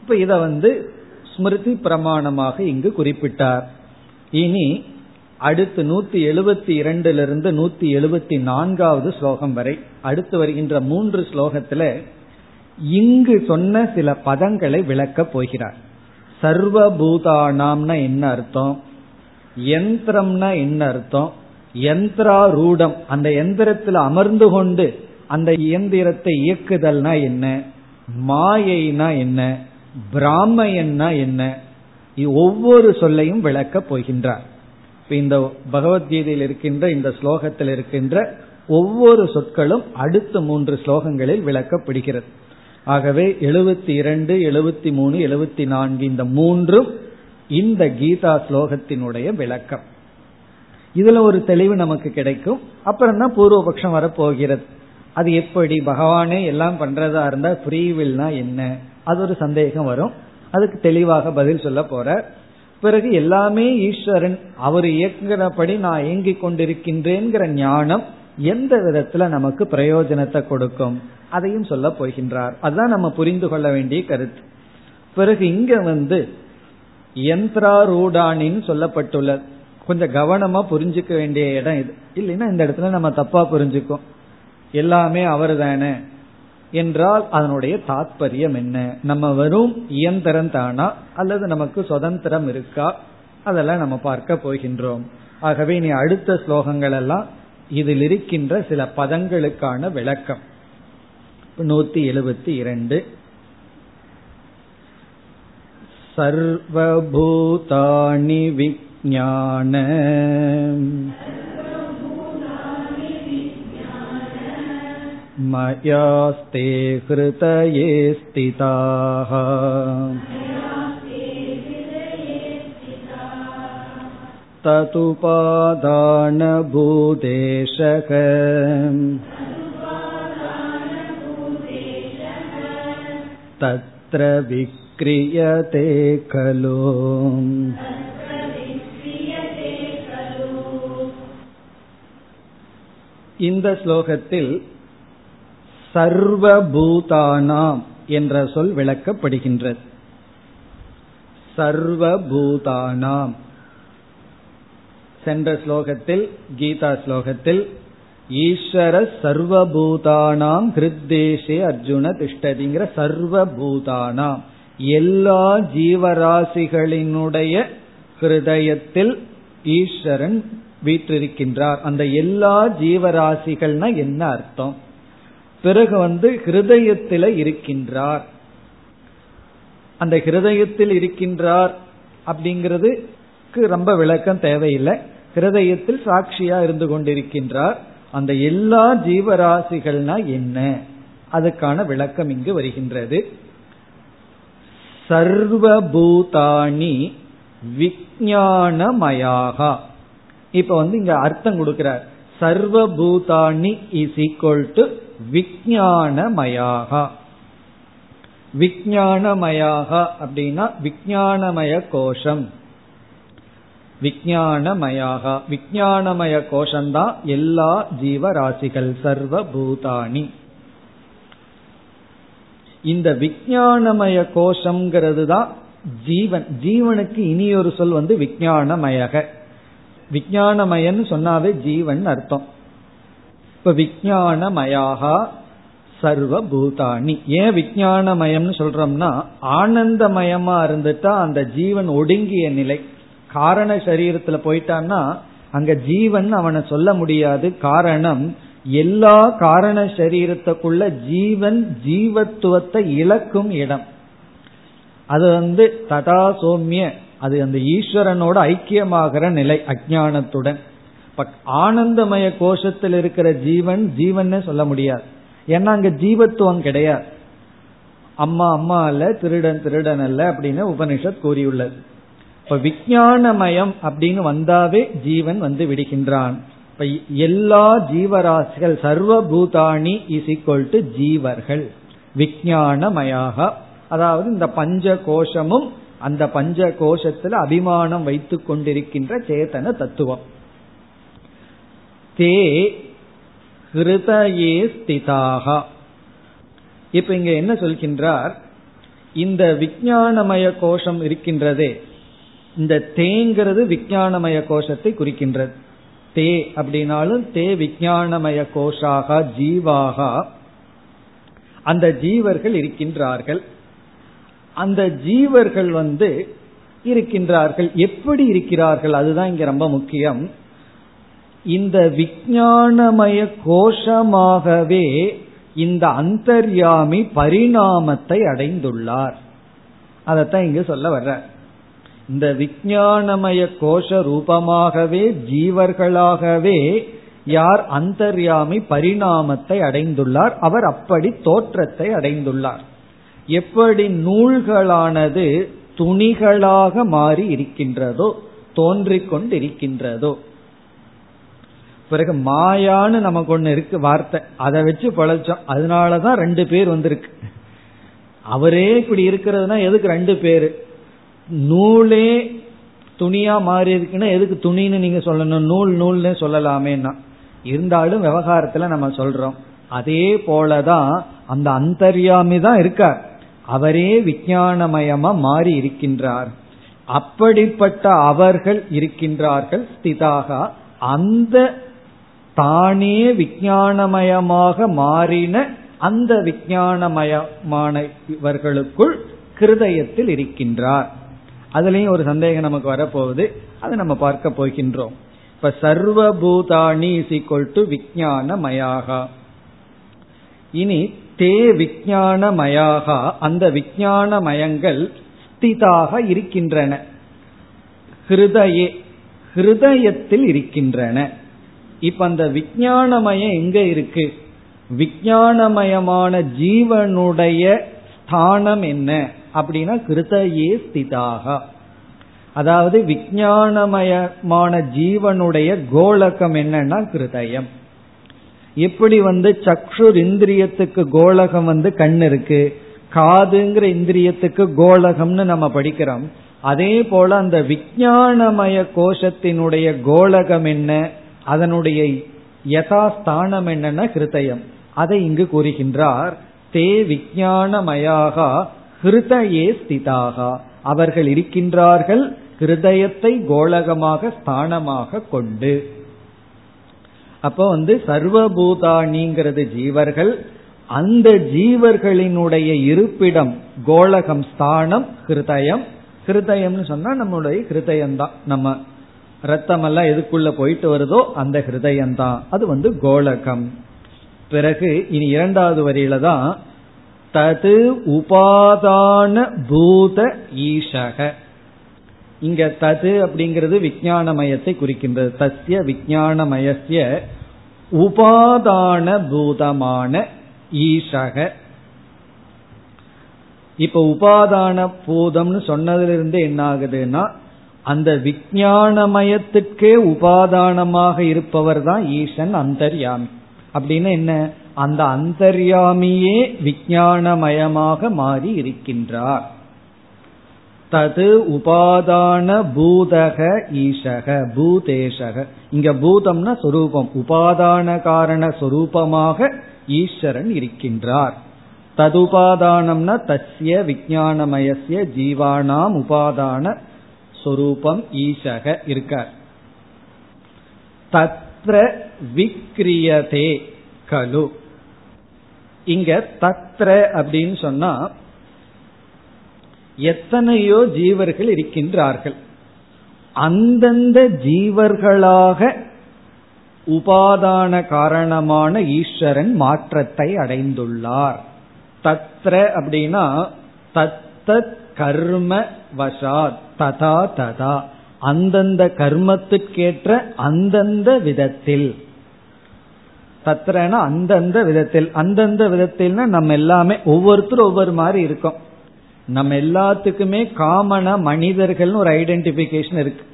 இப்ப இத வந்து ஸ்மிருதி பிரமாணமாக இங்கு குறிப்பிட்டார். இனி அடுத்து நூத்தி எழுபத்தி இரண்டிலிருந்து நூத்தி எழுபத்தி நான்காவது ஸ்லோகம் வரை அடுத்து வருகின்ற மூன்று ஸ்லோகத்துல இங்கு சொன்ன சில பதங்களை விளக்கப் போகிறார். சர்வபூதானாம்னா என்ன அர்த்தம்? யந்திரம்னா என்ன அர்த்தம்? யந்திராரூடம். அந்த எந்திரத்தில் அமர்ந்து கொண்டு அந்த இயந்திரத்தை இயக்குதல்னா என்ன? மாயைனா என்ன? பிராமையன்னா என்ன? ஒவ்வொரு சொல்லையும் விளக்கப் போகின்றார். இந்த பகவத்கீதையில் இருக்கின்ற இந்த ஸ்லோகத்தில் இருக்கின்ற ஒவ்வொரு சொற்களும் அடுத்த மூன்று ஸ்லோகங்களில் விளக்கப்படுகிறது. ஆகவே எழுபத்தி இரண்டு எழுபத்தி மூணு எழுபத்தி நான்கு இந்த மூன்றும் இந்த கீதா ஸ்லோகத்தினுடைய விளக்கம். இதுல ஒரு தெளிவு நமக்கு கிடைக்கும். அப்புறம் தான் பூர்வபக்ஷம் வரப்போகிறது. அது எப்படி? பகவானே எல்லாம் பண்றதா இருந்தா ஃப்ரீவில்னா என்ன? அது ஒரு சந்தேகம் வரும். அதுக்கு தெளிவாக பதில் சொல்ல போற பிறகு எல்லாமே ஈஸ்வரன் அவர் இயங்குறபடி நான் இயங்கிக் கொண்டிருக்கின்றேங்கிற ஞானம் எந்த விதத்துல நமக்கு பிரயோஜனத்தை கொடுக்கும்? அதையும் சொல்ல போகின்றார். அதுதான் நம்ம புரிந்து கொள்ள வேண்டிய கருத்து. பிறகு இங்க வந்து யந்திராரூடானின்னு சொல்லப்பட்டுள்ளது. கொஞ்சம் கவனமா புரிஞ்சுக்க வேண்டிய இடம் இது. இல்லைன்னா இந்த இடத்துல நம்ம தப்பா புரிஞ்சுக்கோம். எல்லாமே அவர் தானே என்றால் அதனுடைய தாத்பரியம் என்ன? நம்ம வெறும் இயந்திரம் தானா? அல்லது நமக்கு சுதந்திரம் இருக்கா? அதெல்லாம் நம்ம பார்க்க போகின்றோம். ஆகவே நீ அடுத்த ஸ்லோகங்கள் எல்லாம் இதில் இருக்கின்ற சில பதங்களுக்கான விளக்கம். நூத்தி எழுபத்தி இரண்டு. சர்வபூதானி ஞான मयास्ते हृतये स्थिताः तदुपादानभूदेशक तत्र विक्रियते खलु இந்த ஸ்லோகத்தில் சர்வபூதானாம் என்ற சொல் விளக்கப்படுகின்றது. சர்வபூதானாம். சென்ற ஸ்லோகத்தில் கீதா ஸ்லோகத்தில் ஈஸ்வர சர்வபூதானாம் ஹிருத்தேஷே அர்ஜுன திஷ்டதிங்கிற சர்வபூதானாம். எல்லா ஜீவராசிகளினுடைய ஹிருதயத்தில் ஈஸ்வரன் வீற்றிருக்கின்றார். அந்த எல்லா ஜீவராசிகள்னா என்ன அர்த்தம்? பிறகு வந்து ஹிருதயத்தில் இருக்கின்றார். அந்த ஹிருதயத்தில் இருக்கின்றார் அப்படிங்கிறதுக்கு ரொம்ப விளக்கம் தேவையில்லை. ஹிருதயத்தில் சாட்சியா இருந்து கொண்டிருக்கின்றார். அந்த எல்லா ஜீவராசிகள்னா என்ன? அதுக்கான விளக்கம் இங்கு வருகின்றது. சர்வபூதானி விஜானமயாகா இப்ப வந்து இங்க அர்த்தம் கொடுக்கிறார். சர்வபூதானி இஸ் ஈக்வல் டு விஜயானமயாகா விஜயானமயாகா அப்படின்னா விஜயானமய கோஷம். விஜயானமயாகா விஜயானமய கோஷம்தான் எல்லா ஜீவராசிகள் சர்வ பூதானி இந்த விஜயானமய கோஷம்ங்கிறது தான் ஜீவன். ஜீவனுக்கு இனி ஒரு சொல் வந்து விஜயானமயக விஜானமயன்னு சொன்னாவே ஜீவன் அர்த்தம். இப்ப விஜயானமயாகா சர்வ பூதானி ஏன் விஜயானமயம்னு சொல்றோம்னா ஆனந்தமயமா இருந்துட்டா அந்த ஜீவன் ஒடுங்கிய நிலை. காரண சரீரத்துல போயிட்டான்னா அங்க ஜீவன் அவனை சொல்ல முடியாது. காரணம் எல்லா காரண சரீரத்துக்குள்ள ஜீவன் ஜீவத்துவத்தை இழக்கும் இடம். அது வந்து ததா சோமிய அது அந்த ஈஸ்வரனோட ஐக்கியமாகிற நிலை அஜானத்துடன் ஆனந்தமய கோஷத்தில் இருக்கிற ஜீவன் ஜீவன் சொல்ல முடியாது. ஏன்னா அங்க ஜீவத்துவம் கிடையாது. அம்மா அம்மா அல்ல திருடன் திருடன் அல்ல அப்படின்னு உபனிஷத் கூறியுள்ளது. இப்ப விஜயானமயம் அப்படின்னு வந்தாவே ஜீவன் வந்து விடுகின்றான். இப்ப எல்லா ஜீவராசிகள் சர்வபூதாணி இஸ் ஈக்வல் டு ஜீவர்கள். விஜயானமயாக அதாவது இந்த பஞ்ச கோஷமும் அந்த பஞ்ச கோஷத்துல அபிமானம் வைத்துக் கொண்டிருக்கின்ற சேதன தத்துவம். தே ஹிருதயே ஸ்திதாகா இப்ப இங்க என்ன சொல்கின்றார்? இந்த விஜயானமய கோஷம் இருக்கின்றதே இந்த தேங்கிறது விஜயானமய கோஷத்தை குறிக்கின்றது. தே அப்படின்னாலும் தே விஜயானமய கோஷாக ஜீவாக அந்த ஜீவர்கள் இருக்கின்றார்கள். அந்த ஜீவர்கள் வந்து இருக்கின்றார்கள். எப்படி இருக்கிறார்கள்? அதுதான் இங்க ரொம்ப முக்கியம். இந்த விஜயானமய கோஷமாகவே இந்த அந்தர்யாமி பரிணாமத்தை அடைந்துள்ளார். அதைத்தான் இங்கு சொல்ல வர்ற. இந்த விஜயானமய கோஷ ரூபமாகவே ஜீவர்களாகவே யார் அந்தர்யாமி பரிணாமத்தை அடைந்துள்ளார்? அவர் அப்படி தோற்றத்தை அடைந்துள்ளார். எப்படி நூல்களானது துணிகளாக மாறி இருக்கின்றதோ தோன்றிக் கொண்டிருக்கின்றதோ. பிறகு மாயான்னு நமக்கு ஒண்ணு இருக்கு வார்த்தை. அதை வச்சு பழச்சோம். அதனாலதான் ரெண்டு பேர் வந்திருக்கு. அவரே இப்படி இருக்கிறதுனா எதுக்கு ரெண்டு பேரு? நூலே துணியா மாறி இருக்குன்னா எதுக்கு துணின்னு நீங்க சொல்லணும்? நூல் நூல்னு சொல்லலாமேன்னா. இருந்தாலும் விவகாரத்துல நம்ம சொல்றோம். அதே போலதான் அந்த அந்தர்யாமி தான் இருக்கார். அவரே விஞ்ஞானமயமா மாறி இருக்கின்றார். அப்படிப்பட்ட அவர்கள் இருக்கின்றார்கள் ஸ்திதாக. அந்த தானே விஞ்ஞானமயமாக மாறின அந்த விஞ்ஞானமயமான இவர்களுக்குள் கிருதயத்தில் இருக்கின்றார். அதுலயும் ஒரு சந்தேகம் நமக்கு வரப்போகுது. அதை நம்ம பார்க்க போகின்றோம். இப்ப சர்வபூதாணி இஸ் ஈக்வல் டு விஜயானமயாகா இனி தே விஜயானமயாக அந்த விஜயானமயங்கள் ஸ்திதாக இருக்கின்றன. ஹிருதயே ஹிருதயத்தில் இருக்கின்றன. இப்ப அந்த விஜயானமயம் எங்க இருக்கு? விஜயானமயமான ஜீவனுடைய ஸ்தானம் என்ன? அப்படின்னா கிருதயே ஸ்திதாக. அதாவது விஜயானமயமான ஜீவனுடைய கோலகம் என்னன்னா கிருதயம் எப்படி வந்து சக்ஷுர் இந்திரியத்துக்கு கோலகம் வந்து கண் இருக்கு காதுங்கிற இந்திரியத்துக்கு கோலகம்னு நம்ம படிக்கிறோம். அதே போல அந்த விஜயானமய கோஷத்தினுடைய கோலகம் என்ன? அதனுடைய யதாஸ்தானம் என்னன்னா கிருதயம் அதை இங்கு கூறுகின்றார் தே விஜயானமயாக ஹிருதயே ஸ்திதாக. அவர்கள் இருக்கின்றார்கள் ஹிருதயத்தை கோலகமாக ஸ்தானமாக கொண்டு. அப்போ வந்து சர்வபூதானிங்கிறது ஜீவர்கள். அந்த ஜீவர்களினுடைய இருப்பிடம் கோலகம் ஸ்தானம் ஹிருதயம் ஹிருதயம்னு சொன்னா நம்மளுடைய ஹிருதயம்தான் நம்ம ரத்தம் எல்லாம் எதுக்குள்ள போயிட்டு வருதோ அந்த ஹிருதயம்தான் அது வந்து கோலகம். பிறகு இனி இரண்டாவது வரியில தான் தது உபாதான பூத ஈஷக. இங்க தது அப்படிங்கிறது விஜயானமயத்தை குறிக்கின்றது. தஸ்ய விஜயானமயசிய உபாதான பூதமான ஈசக இப்ப உபாதான பூதம்னு சொன்னதிலிருந்து என்ன ஆகுதுன்னா அந்த விஜயானமயத்துக்கே உபாதானமாக இருப்பவர் தான் ஈசன் அந்தர்யாமி. அப்படின்னு என்ன? அந்த அந்தர்யாமியே விஜயானமயமாக மாறி இருக்கின்றார். தது உபாதான பூதக ஈசக பூதேசக இங்க பூதம்னா சொரூபம். உபாதான காரண சொரூபமாக ஈஸ்வரன் இருக்கின்றார். ததுபாதானம்னா தஸ்ய விஜயானமயசிய ஜீவானாம் உபாதான சொரூபம் ஈஷக இருக்கார். தத்ர விக்ரியதே கலு. இங்க தத்ர அப்படின்னு சொன்னா எத்தனையோ ஜீவர்கள் இருக்கின்றார்கள். அந்தந்த ஜீவர்களாக உபாதான காரணமான ஈஸ்வரன் மாற்றத்தை அடைந்துள்ளார். தத்ர அப்படின்னா தத்த கர்ம வசாத் ததா ததா. அந்தந்த கர்மத்துக்கேற்ற அந்தந்த விதத்தில். தத்ரனா அந்தந்த விதத்தில். அந்தந்த விதத்தில்னா நம்ம எல்லாமே ஒவ்வொருத்தரும் ஒவ்வொரு மாதிரி இருக்கோம். நம்ம எல்லாத்துக்குமே காமனா மனிதர்கள்னு ஒரு ஐடென்டிபிகேஷன் இருக்கு.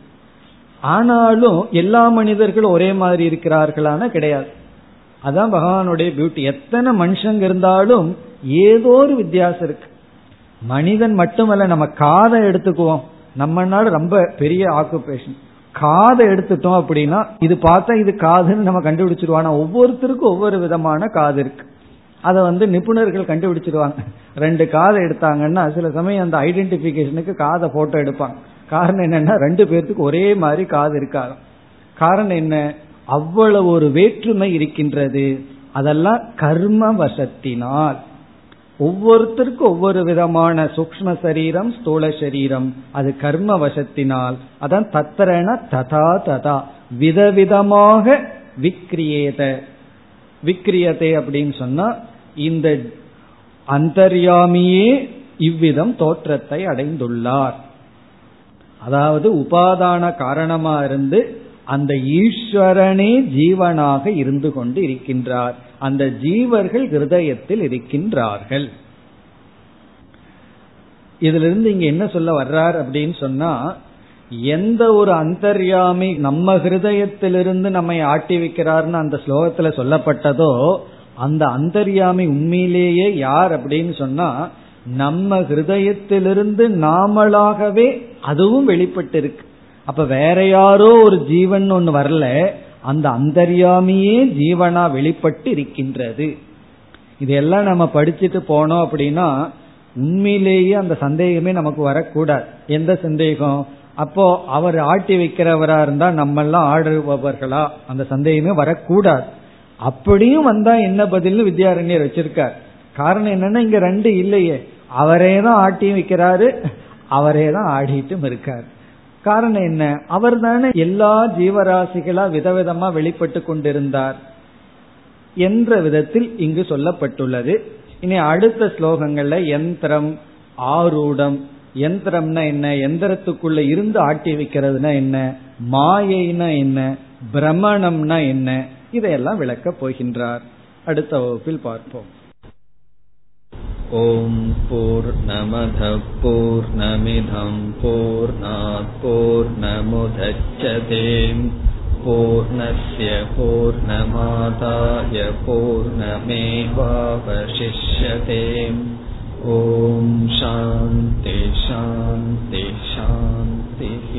ஆனாலும் எல்லா மனிதர்களும் ஒரே மாதிரி இருக்கிறார்களான கிடையாது. அதான் பகவானுடைய பியூட்டி எத்தனை மனுஷங்க இருந்தாலும் ஏதோ ஒரு வித்தியாசம் இருக்கு. மனிதன் மட்டுமல்ல நம்ம காதை எடுத்துக்குவோம். நம்ம நாடு ரொம்ப பெரிய ஆக்குபேஷன் காதை எடுத்துட்டோம் அப்படின்னா இது பார்த்தா இது காதுன்னு நம்ம கண்டுபிடிச்சிருவானா? ஒவ்வொருத்தருக்கும் ஒவ்வொரு விதமான காது இருக்கு. அதை வந்து நிபுணர்கள் கண்டுபிடிச்சிருவாங்க. ரெண்டு காதை எடுத்தாங்கன்னா சில சமயம் அந்த ஐடென்டிபிகேஷனுக்கு காதை போட்டோ எடுப்பாங்க. காரணம் என்னன்னா ரெண்டு பேர்த்துக்கு ஒரே மாதிரி காது இருக்காது. காரணம் என்ன? அவ்வளவு ஒரு வேற்றுமை இருக்கின்றது. அதெல்லாம் கர்ம வசத்தினால். ஒவ்வொருத்தருக்கும் ஒவ்வொரு விதமான சூக்ம சரீரம் ஸ்தூல சரீரம். அது கர்ம வசத்தினால். அதான் தத்தரன ததா ததா. விதவிதமாக விக்கிரியேத விக்ரியதே அப்படின்னு சொன்னா இந்த அந்தர்யாமியே இவ்விதம் தோற்றத்தை அடைந்துள்ளார். அதாவது உபாதான காரணமா இருந்து அந்த ஈஸ்வரனே ஜீவனாக இருந்து கொண்டு இருக்கின்றார். அந்த ஜீவர்கள் ஹிருதயத்தில் இருக்கின்றார்கள். இதுல இருந்து இங்க என்ன சொல்ல வர்றார் அப்படின்னு சொன்னா எந்த ஒரு அந்தர்யாமி நம்ம ஹிருதயத்திலிருந்து நம்மை ஆட்டி வைக்கிறார்னு அந்த ஸ்லோகத்துல சொல்லப்பட்டதோ அந்த அந்தர்யாமி உண்மையிலேயே யார் அப்படின்னு சொன்னா நம்ம ஹிருதயத்திலிருந்து நாமளாகவே அதுவும் வெளிப்பட்டிருக்கு. அப்ப வேற யாரோ ஒரு ஜீவன் ஒன்னு வரல அந்த அந்தர்யாமியே ஜீவனா வெளிப்பட்டு இருக்கின்றது இதெல்லாம் நம்ம படிச்சுட்டு போனோம் அப்படின்னா உண்மையிலேயே அந்த சந்தேகமே நமக்கு வரக்கூடாது. எந்த சந்தேகம்? அப்போ அவர் ஆட்டி வைக்கிறவரா இருந்தா நம்ம எல்லாம் ஆடுபவர்களா? அந்த சந்தேகமே வரக்கூடாது. அப்படியும் வந்தா என்ன பதில்னு வித்யாரண்யர் வச்சிருக்கார். காரணம் என்னன்னா இங்க ரெண்டு இல்லையே. அவரே தான் ஆட்டியும் வைக்கிறாரு அவரே தான் ஆடிட்டும் இருக்கார். காரணம் என்ன? அவர் தானே எல்லா ஜீவராசிகளா விதவிதமா வெளிப்பட்டு கொண்டிருந்தார் என்ற விதத்தில் இங்கு சொல்லப்பட்டுள்ளது. இனி அடுத்த ஸ்லோகங்கள்ல யந்திரம் ஆரூடம். யந்திரம்னா என்ன? எந்திரத்துக்குள்ள இருந்து ஆட்டி வைக்கிறதுனா என்ன? மாயைனா என்ன? பிரமணம்னா என்ன? இதையெல்லாம் விளக்கப் போகின்றார் அடுத்த வகுப்பில் பார்ப்போம் ॐ पूर्णमधः पूर्णमिधं पूर्णात् पूर्णमुदच्छते पूर्णस्य पूर्णमादाय पूर्णमेवावशिष्यते ॐ शान्ति शान्ति शान्तिः